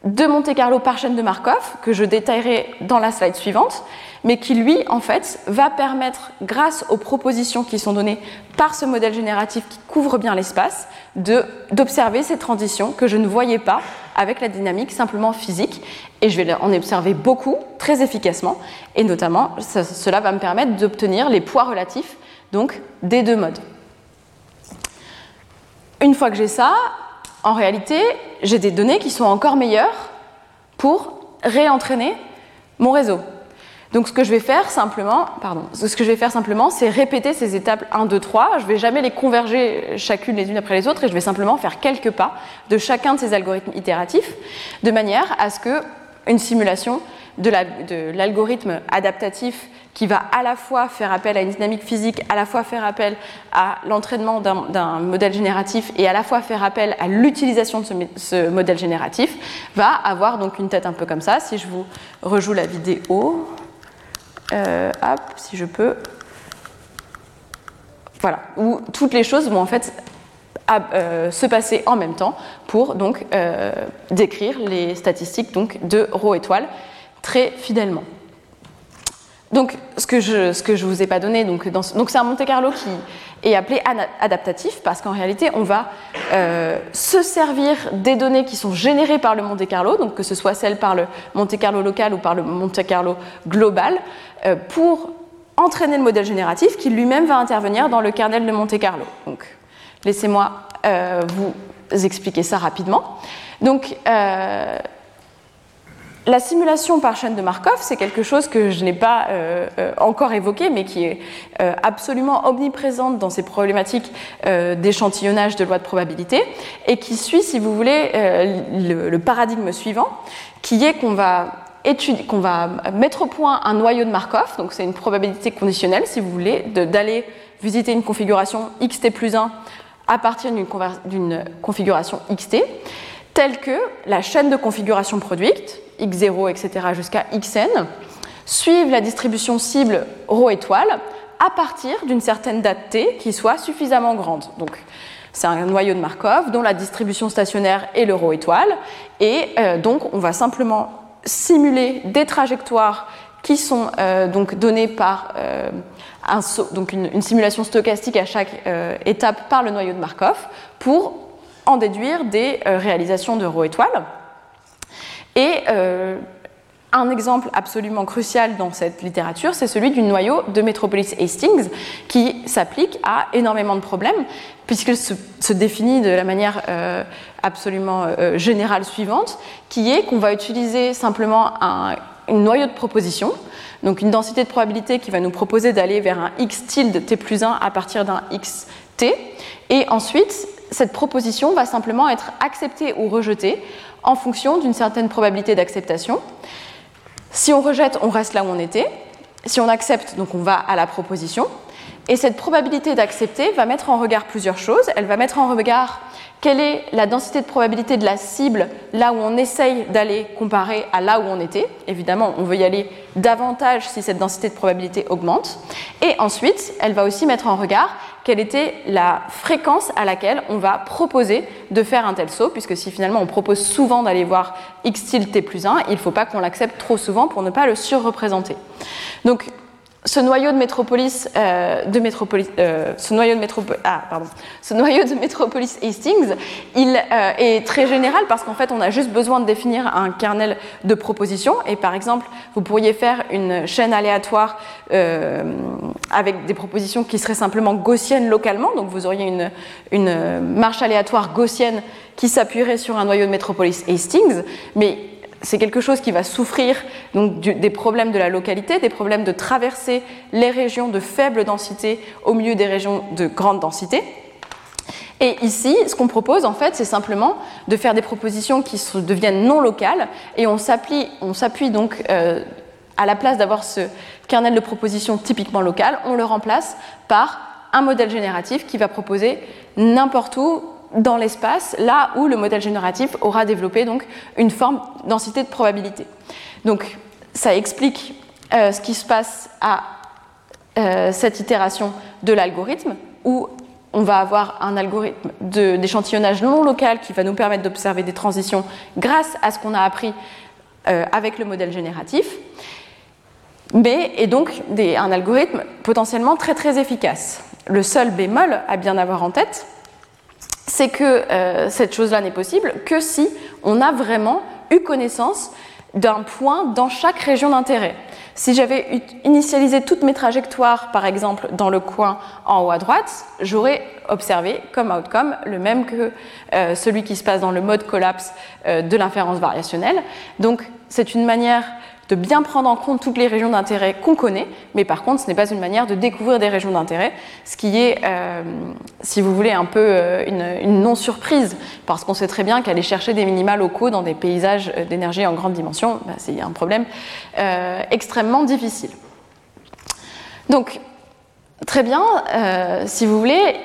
de Monte Carlo par chaîne de Markov, que je détaillerai dans la slide suivante, mais qui lui, en fait, va permettre, grâce aux propositions qui sont données par ce modèle génératif qui couvre bien l'espace, d'observer ces transitions que je ne voyais pas avec la dynamique simplement physique. Et je vais en observer beaucoup, très efficacement, et notamment, cela va me permettre d'obtenir les poids relatifs donc, des deux modes. Une fois que j'ai ça, en réalité, j'ai des données qui sont encore meilleures pour réentraîner mon réseau. Donc ce que je vais faire simplement, pardon, ce que je vais faire simplement, c'est répéter ces étapes 1, 2, 3. Je ne vais jamais les converger chacune les unes après les autres et je vais simplement faire quelques pas de chacun de ces algorithmes itératifs de manière à ce que une simulation de l'algorithme adaptatif qui va à la fois faire appel à une dynamique physique, à la fois faire appel à l'entraînement d'un modèle génératif et à la fois faire appel à l'utilisation de ce, ce, modèle génératif, va avoir donc une tête un peu comme ça. Si je vous rejoue la vidéo, euh, si je peux, voilà, où toutes les choses vont en fait euh, se passer en même temps pour donc euh, décrire les statistiques donc, de rho étoile très fidèlement. Donc, ce que je ne vous ai pas donné, donc c'est un Monte Carlo qui est appelé adaptatif parce qu'en réalité, on va se servir des données qui sont générées par le Monte Carlo, donc que ce soit celles par le Monte Carlo local ou par le Monte Carlo global, pour entraîner le modèle génératif qui lui-même va intervenir dans le kernel de Monte Carlo. Donc, laissez-moi euh, vous expliquer ça rapidement. Donc, euh, la simulation par chaîne de Markov, c'est quelque chose que je n'ai pas euh, euh, encore évoqué, mais qui est euh, absolument omniprésente dans ces problématiques euh, d'échantillonnage de loi de probabilité, et qui suit, si vous voulez, euh, le, le, paradigme suivant, qui est qu'on va, qu'on va mettre au point un noyau de Markov, donc c'est une probabilité conditionnelle, si vous voulez, d'aller visiter une configuration xt plus 1 à partir d'une configuration xt, telle que la chaîne de configuration produite, x0, etc., jusqu'à xn, suivent la distribution cible ρ étoile à partir d'une certaine date t qui soit suffisamment grande. Donc, c'est un noyau de Markov dont la distribution stationnaire est le ρ étoile, et euh, donc on va simplement simuler des trajectoires qui sont euh, donc données par euh, une, simulation stochastique à chaque euh, étape par le noyau de Markov pour en déduire des réalisations de ρ étoile. Et un exemple absolument crucial dans cette littérature, c'est celui du noyau de Metropolis Hastings, qui s'applique à énormément de problèmes, puisqu'il se, définit de la manière euh, absolument euh, générale suivante, qui est qu'on va utiliser simplement un, un noyau de proposition, donc une densité de probabilité qui va nous proposer d'aller vers un x tilde t plus 1 à partir d'un x t, et ensuite cette proposition va simplement être acceptée ou rejetée en fonction d'une certaine probabilité d'acceptation. Si on rejette, on reste là où on était. Si on accepte, donc on va à la proposition. Et cette probabilité d'accepter va mettre en regard plusieurs choses. Elle va mettre en regard quelle est la densité de probabilité de la cible là où on essaye d'aller comparer à là où on était. Évidemment, on veut y aller davantage si cette densité de probabilité augmente. Et ensuite, elle va aussi mettre en regard quelle était la fréquence à laquelle on va proposer de faire un tel saut, puisque si finalement on propose souvent d'aller voir x tilde t plus 1, il ne faut pas qu'on l'accepte trop souvent pour ne pas le surreprésenter. Ce noyau de métropolis, euh, euh, ce noyau de métropolis, ah, pardon, ce noyau de métropolis Hastings, il euh, est très général parce qu'en fait, on a juste besoin de définir un kernel de propositions. Et par exemple, vous pourriez faire une chaîne aléatoire avec des propositions qui seraient simplement gaussiennes localement. Donc, vous auriez une, une marche aléatoire gaussienne qui s'appuierait sur un noyau de métropolis Hastings, mais c'est quelque chose qui va souffrir des problèmes de la localité, des problèmes de traverser les régions de faible densité au milieu des régions de grande densité. Et ici, ce qu'on propose, en fait, c'est simplement de faire des propositions qui deviennent non locales, et on s'appuie donc euh, à la place d'avoir ce kernel de propositions typiquement local, on le remplace par un modèle génératif qui va proposer n'importe où dans l'espace, là où le modèle génératif aura développé donc une forme densité de probabilité. Donc ça explique euh, ce qui se passe à euh, cette itération de l'algorithme, où on va avoir un algorithme d'échantillonnage non local qui va nous permettre d'observer des transitions grâce à ce qu'on a appris euh, avec le modèle génératif, mais et donc un algorithme potentiellement très très efficace. Le seul bémol à bien avoir en tête, c'est que euh, cette chose-là n'est possible que si on a vraiment eu connaissance d'un point dans chaque région d'intérêt. Si j'avais initialisé toutes mes trajectoires, par exemple, dans le coin en haut à droite, j'aurais observé comme outcome le même que euh, celui qui se passe dans le mode collapse euh, de l'inférence variationnelle. Donc, c'est une manière de bien prendre en compte toutes les régions d'intérêt qu'on connaît, mais par contre, ce n'est pas une manière de découvrir des régions d'intérêt, ce qui est, euh, si vous voulez, un peu euh, une, non-surprise, parce qu'on sait très bien qu'aller chercher des minima locaux dans des paysages euh, d'énergie en grande dimension, bah, c'est un problème extrêmement difficile. Donc, très bien, si vous voulez,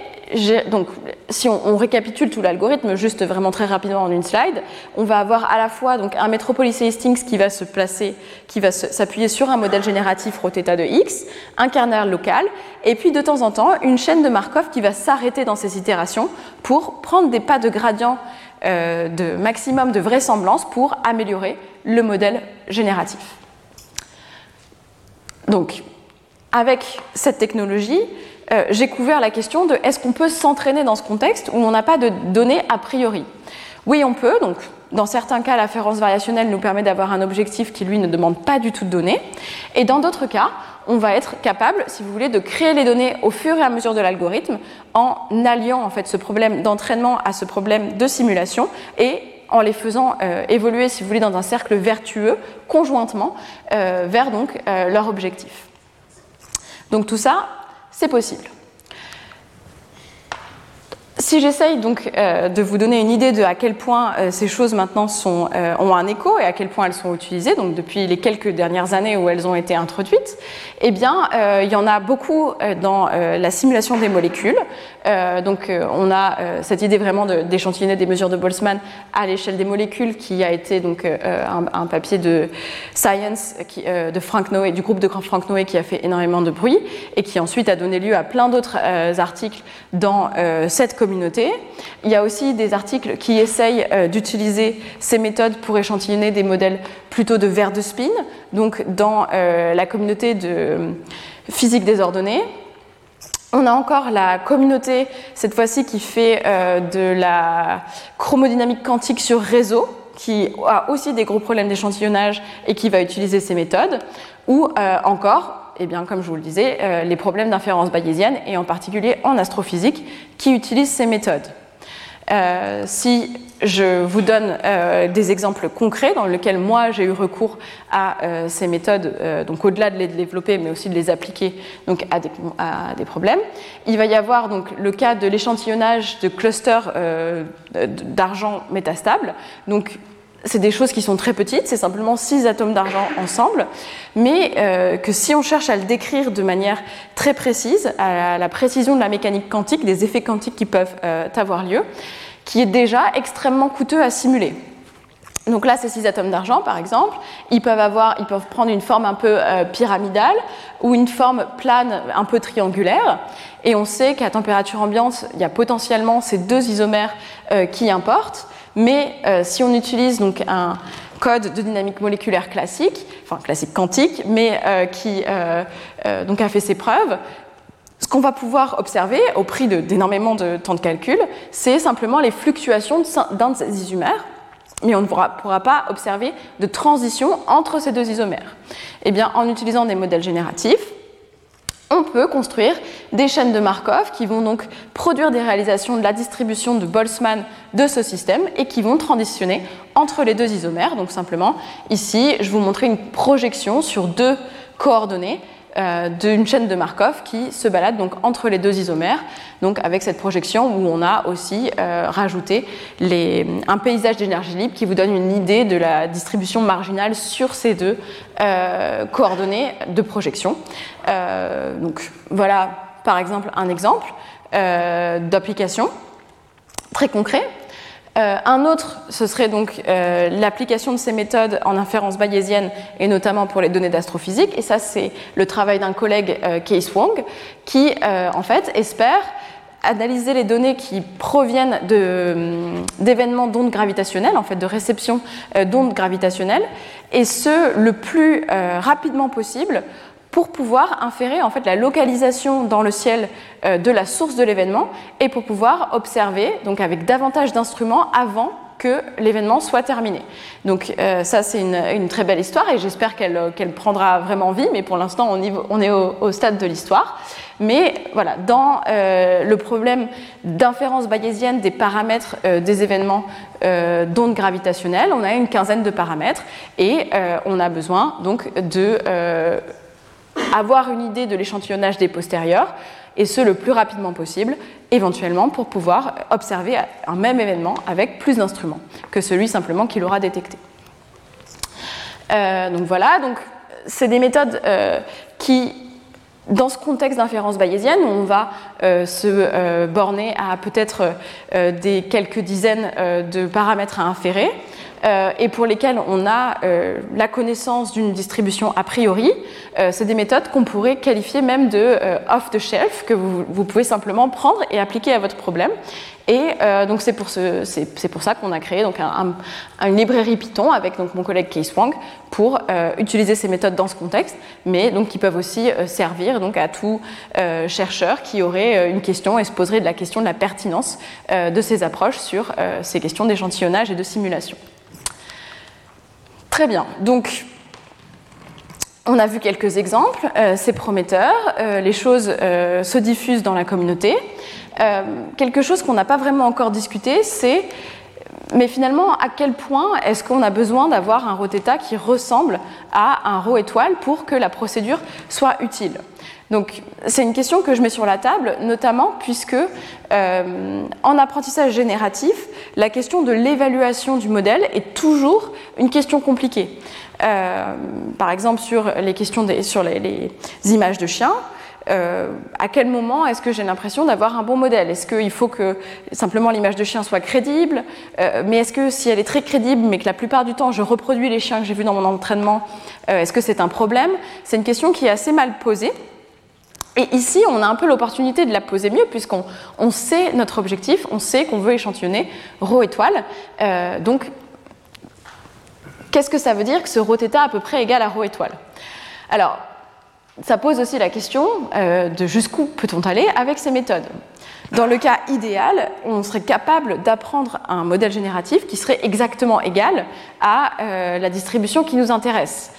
donc, si on, récapitule tout l'algorithme, juste vraiment très rapidement en une slide, on va avoir à la fois donc, un Metropolis Hastings qui va se placer, qui va s'appuyer sur un modèle génératif ρθ de x, un kernel local, et puis de temps en temps une chaîne de Markov qui va s'arrêter dans ces itérations pour prendre des pas de gradient euh, de maximum de vraisemblance pour améliorer le modèle génératif. Donc, avec cette technologie, euh, j'ai couvert la question de est-ce qu'on peut s'entraîner dans ce contexte où on n'a pas de données a priori Oui, on peut. Donc, dans certains cas, l'afférence variationnelle nous permet d'avoir un objectif qui, lui, ne demande pas du tout de données. Et dans d'autres cas, on va être capable, si vous voulez, de créer les données au fur et à mesure de l'algorithme en alliant en fait ce problème d'entraînement à ce problème de simulation et en les faisant euh, évoluer, si vous voulez, dans un cercle vertueux conjointement euh, vers donc leur objectif. Donc tout ça, c'est possible. Si j'essaye donc euh, de vous donner une idée de à quel point euh, ces choses maintenant sont, euh, ont un écho et à quel point elles sont utilisées, donc depuis les quelques dernières années où elles ont été introduites, eh bien, il y en a beaucoup dans la simulation des molécules. donc, on a cette idée vraiment d'échantillonner des mesures de Boltzmann à l'échelle des molécules, qui a été donc un, papier de Science de Frank Noé, du groupe de Frank Noé, qui a fait énormément de bruit et qui ensuite a donné lieu à plein d'autres articles dans cette communauté il y a aussi des articles qui essayent euh, d'utiliser ces méthodes pour échantillonner des modèles plutôt de verre de spin, donc dans euh, la communauté de physique désordonnée. On a encore la communauté, cette fois-ci, qui fait euh, de la chromodynamique quantique sur réseau, qui a aussi des gros problèmes d'échantillonnage et qui va utiliser ces méthodes, ou encore eh bien, comme je vous le disais, euh, les problèmes d'inférence bayésienne, et en particulier en astrophysique, qui utilisent ces méthodes. Euh, si je vous donne euh, des exemples concrets dans lesquels moi j'ai eu recours à ces méthodes, donc au-delà de les développer, mais aussi de les appliquer donc, à, des, à des problèmes, il va y avoir donc le cas de l'échantillonnage de clusters d'argent métastable. Donc c'est des choses qui sont très petites, c'est simplement six atomes d'argent ensemble, mais euh, que si on cherche à le décrire de manière très précise, à la précision de la mécanique quantique, des effets quantiques qui peuvent euh, avoir lieu, qui est déjà extrêmement coûteux à simuler. Donc là, ces six atomes d'argent, par exemple, ils peuvent, avoir, ils peuvent prendre une forme un peu euh, pyramidale ou une forme plane un peu triangulaire. Et on sait qu'à température ambiante, il y a potentiellement ces deux isomères qui importent. Mais euh, si on utilise donc un code de dynamique moléculaire classique, enfin classique quantique, mais qui donc a fait ses preuves, ce qu'on va pouvoir observer au prix d'énormément de, temps de calcul, c'est simplement les fluctuations d'un de ces isomères mais on ne pourra, pas observer de transition entre ces deux isomères. Eh bien, en utilisant des modèles génératifs, on peut construire des chaînes de Markov qui vont donc produire des réalisations de la distribution de Boltzmann de ce système et qui vont transitionner entre les deux isomères. Donc simplement, ici, je vous montrer une projection sur deux coordonnées euh, d'une chaîne de Markov qui se balade donc entre les deux isomères, donc avec cette projection où on a aussi euh, rajouté un paysage d'énergie libre qui vous donne une idée de la distribution marginale sur ces deux euh, coordonnées de projection. donc voilà par exemple un exemple d'application très concret. Euh, un autre, ce serait donc euh, l'application de ces méthodes en inférence bayésienne et notamment pour les données d'astrophysique. Et ça, c'est le travail d'un collègue, euh, Case Wong, qui en fait espère analyser les données qui proviennent d'événements d'ondes gravitationnelles, en fait de réception d'ondes gravitationnelles, et ce le plus rapidement possible pour pouvoir inférer en fait la localisation dans le ciel euh, de la source de l'événement et pour pouvoir observer donc avec davantage d'instruments avant que l'événement soit terminé. Donc euh, ça c'est une, très belle histoire et j'espère qu'elle prendra vraiment vie, mais pour l'instant on, est au, stade de l'histoire. Mais voilà, dans euh, le problème d'inférence bayésienne des paramètres des événements d'ondes gravitationnelles, on a une quinzaine de paramètres et on a besoin donc de avoir une idée de l'échantillonnage des postérieurs, et ce le plus rapidement possible, éventuellement pour pouvoir observer un même événement avec plus d'instruments que celui simplement qu'il aura détecté. Euh, donc voilà, donc c'est des méthodes euh, qui, dans ce contexte d'inférence bayésienne, on va euh, se borner à peut-être des quelques dizaines de paramètres à inférer, euh, et pour lesquelles on a euh, la connaissance d'une distribution a priori, euh, c'est des méthodes qu'on pourrait qualifier même de off-the-shelf, que vous, pouvez simplement prendre et appliquer à votre problème. Et donc c'est pour, ça qu'on a créé donc un, une librairie Python avec donc mon collègue Case Wang pour utiliser ces méthodes dans ce contexte, mais donc qui peuvent aussi servir donc à tout chercheur qui aurait une question et se poserait de la question de la pertinence de ces approches sur ces questions d'échantillonnage et de simulation. Très bien. Donc, on a vu quelques exemples, euh, c'est prometteur, euh, les choses euh, se diffusent dans la communauté. quelque chose qu'on n'a pas vraiment encore discuté, c'est mais finalement, à quel point est-ce qu'on a besoin d'avoir un roteta qui ressemble à un rho étoile pour que la procédure soit utile? Donc c'est une question que je mets sur la table, notamment puisque euh, en apprentissage génératif, la question de l'évaluation du modèle est toujours une question compliquée. Euh, par exemple sur les questions sur les, images de chiens, euh, à quel moment est-ce que j'ai l'impression d'avoir un bon modèle? Est-ce qu'il faut que simplement l'image de chien soit crédible? Mais est-ce que si elle est très crédible, mais que la plupart du temps je reproduis les chiens que j'ai vus dans mon entraînement, est-ce que c'est un problème? C'est une question qui est assez mal posée. Et ici, on a un peu l'opportunité de la poser mieux, puisqu'on on sait notre objectif, on sait qu'on veut échantillonner ρ étoile. Euh, donc, qu'est-ce que ça veut dire que ce ρθ à peu près égal à ρ étoile Alors, ça pose aussi la question euh, de jusqu'où peut-on aller avec ces méthodes. Dans le cas idéal, on serait capable d'apprendre un modèle génératif qui serait exactement égal à euh, la distribution qui nous intéresse.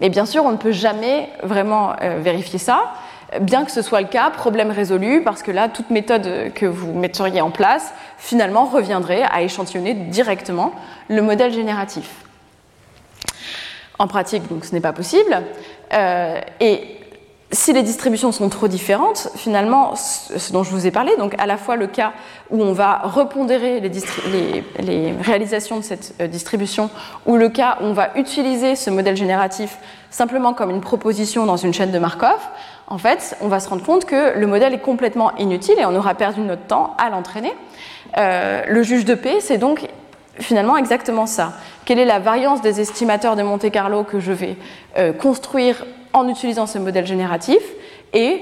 Mais bien sûr, on ne peut jamais vraiment vérifier ça. Bien que ce soit le cas, problème résolu, parce que là, toute méthode que vous metteriez en place, finalement, reviendrait à échantillonner directement le modèle génératif. En pratique, donc, ce n'est pas possible. Euh, et si les distributions sont trop différentes, finalement, ce dont je vous ai parlé, donc à la fois le cas où on va repondérer les, réalisations de cette euh, distribution, ou le cas où on va utiliser ce modèle génératif simplement comme une proposition dans une chaîne de Markov, en fait, on va se rendre compte que le modèle est complètement inutile et on aura perdu notre temps à l'entraîner. le juge de paix, c'est donc finalement exactement ça. Quelle est la variance des estimateurs de Monte Carlo que je vais construire en utilisant ce modèle génératif et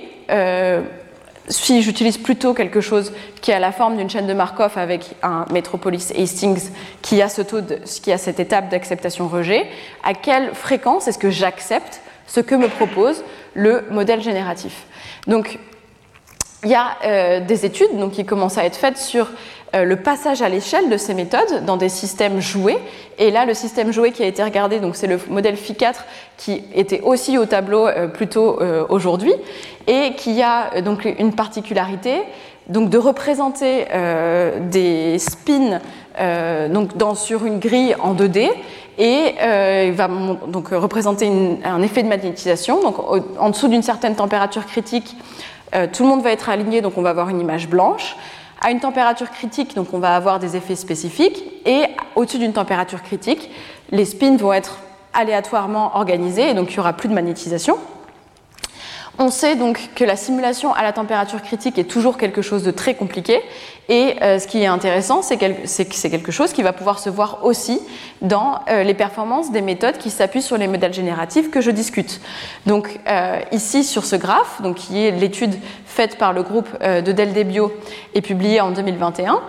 si j'utilise plutôt quelque chose qui a la forme d'une chaîne de Markov avec un Metropolis Hastings qui a cette étape d'acceptation-rejet, à quelle fréquence est-ce que j'accepte ce que me propose le modèle génératif Donc, il y a euh, des études donc, qui commencent à être faites sur euh, le passage à l'échelle de ces méthodes dans des systèmes joués. Et là, le système joué qui a été regardé, donc c'est le modèle Phi4 qui était aussi au tableau euh, plus tôt euh, aujourd'hui et qui a donc une particularité, donc de représenter des spins donc dans, sur une grille en 2D et il va donc représenter un effet de magnétisation. Donc en dessous d'une certaine température critique, tout le monde va être aligné, donc on va avoir une image blanche. À une température critique, donc on va avoir des effets spécifiques, et au-dessus d'une température critique, les spins vont être aléatoirement organisés, et donc il n'y aura plus de magnétisation. On sait donc que la simulation à la température critique est toujours quelque chose de très compliqué. Et euh, ce qui est intéressant, c'est que c'est quelque chose qui va pouvoir se voir aussi dans euh, les performances des méthodes qui s'appuient sur les modèles génératifs que je discute. Donc euh, ici sur ce graphe, donc, qui est l'étude faite par le groupe de Deldebio et publiée en 2021,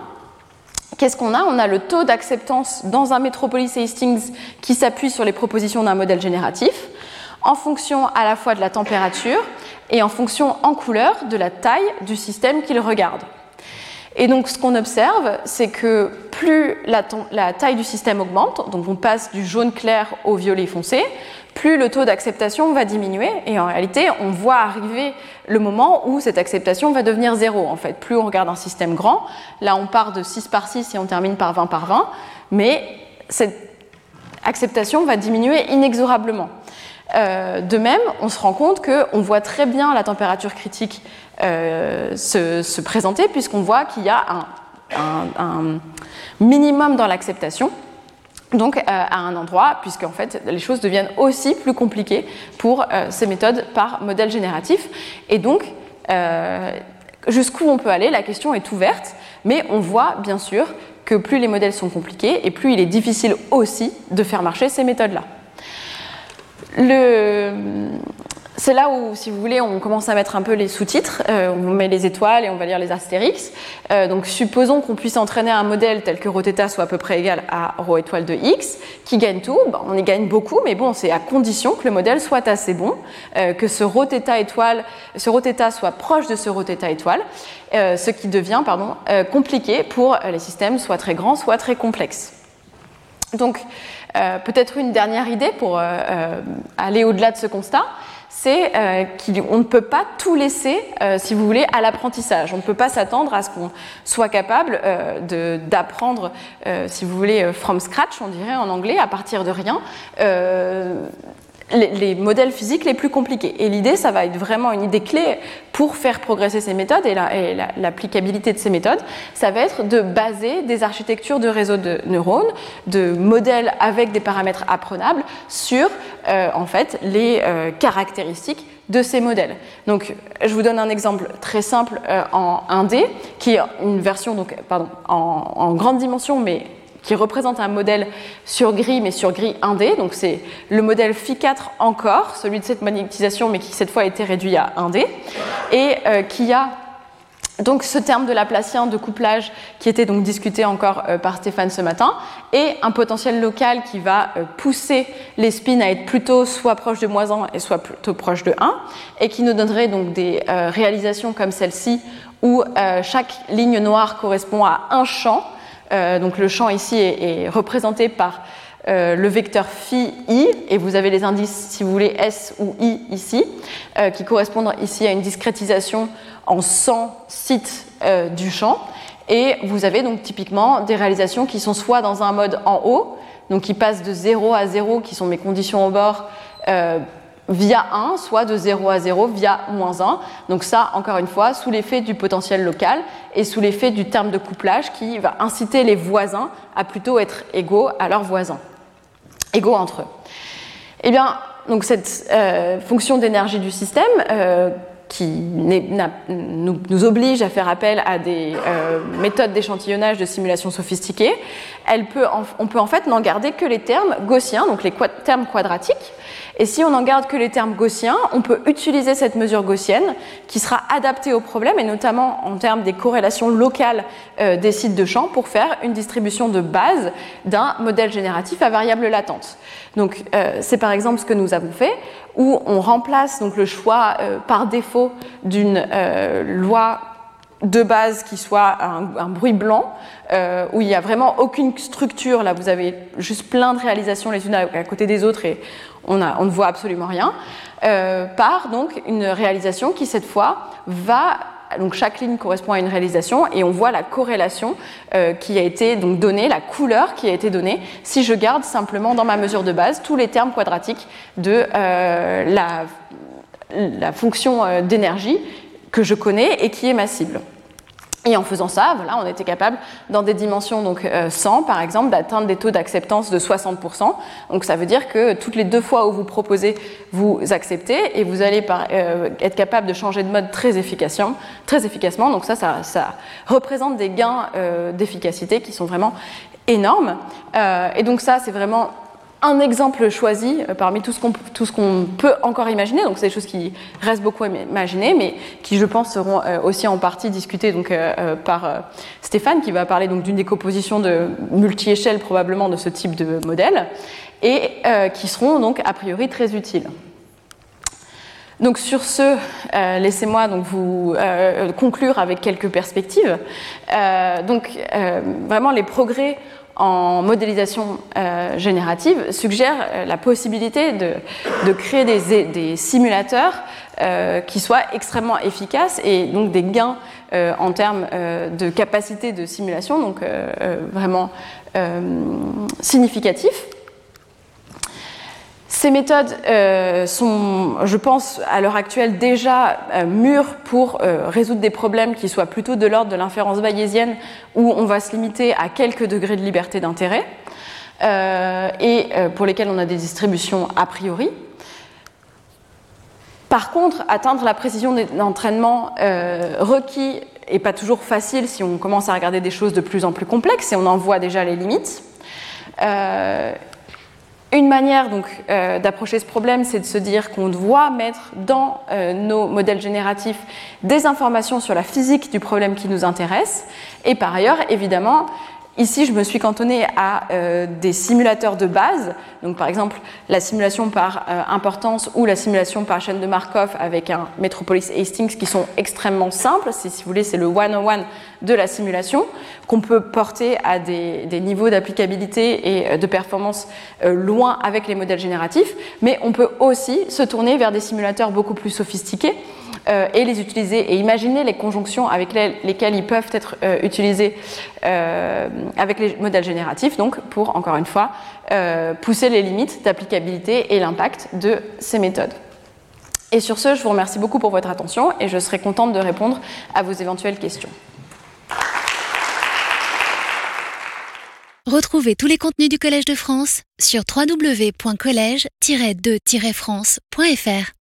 Qu'est-ce qu'on a? On a le taux d'acceptance dans un Metropolis Hastings qui s'appuie sur les propositions d'un modèle génératif en fonction à la fois de la température et en fonction en couleur de la taille du système qu'il regarde. Et donc ce qu'on observe, c'est que plus la, taille du système augmente, donc on passe du jaune clair au violet foncé, plus le taux d'acceptation va diminuer. Et en réalité, on voit arriver le moment où cette acceptation va devenir zéro. En fait, plus on regarde un système grand, là on part de 6 par 6 et on termine par 20 par 20, mais cette acceptation va diminuer inexorablement. Euh, de même, on se rend compte qu'on voit très bien la température critique euh, se, présenter, puisqu'on voit qu'il y a un, minimum dans l'acceptation. Donc euh, à un endroit, puisque en fait les choses deviennent aussi plus compliquées pour ces méthodes par modèle génératif. Et donc jusqu'où on peut aller, la question est ouverte, mais on voit bien sûr que plus les modèles sont compliqués et plus il est difficile aussi de faire marcher ces méthodes-là C'est là où, si vous voulez, on commence à mettre un peu les sous-titres. Euh, on met les étoiles et on va lire les astérix. Euh, donc, supposons qu'on puisse entraîner un modèle tel que ρθ soit à peu près égal à ρ étoile de x, qui gagne tout. on y gagne beaucoup, mais bon, c'est à condition que le modèle soit assez bon, euh, que ce ρθ étoile, ce ρθ soit proche de ce ρθ étoile, ce qui devient, pardon, compliqué pour les systèmes soit très grands, soit très complexes. Donc, euh, peut-être une dernière idée pour euh, euh, aller au-delà de ce constat, c'est qu'on ne peut pas tout laisser, si vous voulez, à l'apprentissage. On ne peut pas s'attendre à ce qu'on soit capable d'apprendre, si vous voulez, from scratch, on dirait en anglais, à partir de rien les, modèles physiques les plus compliqués. Et l'idée, ça va être vraiment une idée clé pour faire progresser ces méthodes et l'applicabilité de ces méthodes, ça va être de baser des architectures de réseaux de neurones, de modèles avec des paramètres apprenables sur euh, en fait les euh, caractéristiques de ces modèles. Donc, je vous donne un exemple très simple euh, en 1D, qui est une version donc, pardon, en, en grande dimension, mais qui représente un modèle sur gris, mais sur gris 1D. Donc c'est le modèle Phi4 encore, celui de cette magnétisation, mais qui cette fois a été réduit à 1D, et euh, qui a donc ce terme de Laplacien de couplage qui était donc discuté encore euh, par Stéphane ce matin, et un potentiel local qui va euh, pousser les spins à être plutôt soit proche de moins 1 et soit plutôt proche de 1, et qui nous donnerait donc des réalisations comme celle-ci où chaque ligne noire correspond à un champ euh, donc le champ ici est, représenté par euh, le vecteur phi i, et vous avez les indices, si vous voulez, s ou i ici, euh, qui correspondent ici à une discrétisation en 100 sites du champ. Et vous avez donc typiquement des réalisations qui sont soit dans un mode en haut, donc qui passent de 0 à 0, qui sont mes conditions au bord, via 1, soit de 0 à 0 via moins 1. Donc ça, encore une fois, sous l'effet du potentiel local et sous l'effet du terme de couplage qui va inciter les voisins à plutôt être égaux à leurs voisins, égaux entre eux. Eh bien, donc cette euh, fonction d'énergie du système, euh, qui nous, oblige à faire appel à des méthodes d'échantillonnage de simulation sophistiquées, on peut en fait n'en garder que les termes gaussiens, donc les termes quadratiques. Et si on n'en garde que les termes gaussiens, on peut utiliser cette mesure gaussienne qui sera adaptée au problème, et notamment en termes des corrélations locales euh, des sites de champ, pour faire une distribution de base d'un modèle génératif à variable latente. Donc euh, c'est par exemple ce que nous avons fait, où on remplace donc le choix euh, par défaut d'une loi de base qui soit un, bruit blanc, où il n'y a vraiment aucune structure. Là, vous avez juste plein de réalisations les unes à, côté des autres et on, ne voit absolument rien. Euh, par donc une réalisation qui cette fois va donc chaque ligne correspond à une réalisation et on voit la corrélation euh, qui a été donc donnée, la couleur qui a été donnée, si je garde simplement dans ma mesure de base tous les termes quadratiques de la, la, fonction d'énergie que je connais et qui est ma cible. Et en faisant ça, voilà, on était capable, dans des dimensions donc 100 euh, par exemple, d'atteindre des taux d'acceptance de 60%. Donc ça veut dire que toutes les deux fois où vous proposez, vous acceptez et vous allez par, euh, être capable de changer de mode très efficacement. Très efficacement. Donc ça, ça, ça représente des gains euh, d'efficacité qui sont vraiment énormes. et donc ça, c'est vraiment un exemple choisi euh, parmi tout ce qu'on peut encore imaginer. Donc, c'est des choses qui restent beaucoup à imaginer, mais qui, je pense, seront euh, aussi en partie discutées donc, euh, par Stéphane, qui va parler d'une décomposition de multi-échelle probablement de ce type de modèle, et qui seront donc a priori très utiles. Donc sur ce, laissez-moi donc vous conclure avec quelques perspectives. donc vraiment les progrès en modélisation euh, générative suggère euh, la possibilité de, créer des, simulateurs euh, qui soient extrêmement efficaces et donc des gains en termes de capacité de simulation, donc vraiment significatifs. Ces méthodes euh, sont, je pense, à l'heure actuelle déjà euh, mûres pour euh, résoudre des problèmes qui soient plutôt de l'ordre de l'inférence bayésienne, où on va se limiter à quelques degrés de liberté d'intérêt, et pour lesquels on a des distributions a priori. Par contre, atteindre la précision d'entraînement requis n'est pas toujours facile si on commence à regarder des choses de plus en plus complexes et on en voit déjà les limites. Une manière donc euh, d'approcher ce problème, c'est de se dire qu'on doit mettre dans euh, nos modèles génératifs des informations sur la physique du problème qui nous intéresse. Et par ailleurs, évidemment, Ici, je me suis cantonnée à euh, des simulateurs de base, donc par exemple la simulation par euh, importance ou la simulation par chaîne de Markov avec un Metropolis Hastings qui sont extrêmement simples. Si, vous voulez, c'est le one-on-one de la simulation qu'on peut porter à des, des niveaux d'applicabilité et euh, de performance loin avec les modèles génératifs, mais on peut aussi se tourner vers des simulateurs beaucoup plus sophistiqués euh, et les utiliser et imaginer les conjonctions avec lesquelles ils peuvent être euh, utilisés euh, avec les modèles génératifs, donc pour, encore une fois, pousser les limites d'applicabilité et l'impact de ces méthodes. Et sur ce, je vous remercie beaucoup pour votre attention et je serai contente de répondre à vos éventuelles questions. Retrouvez tous les contenus du Collège de France sur www.colège-2-france.fr.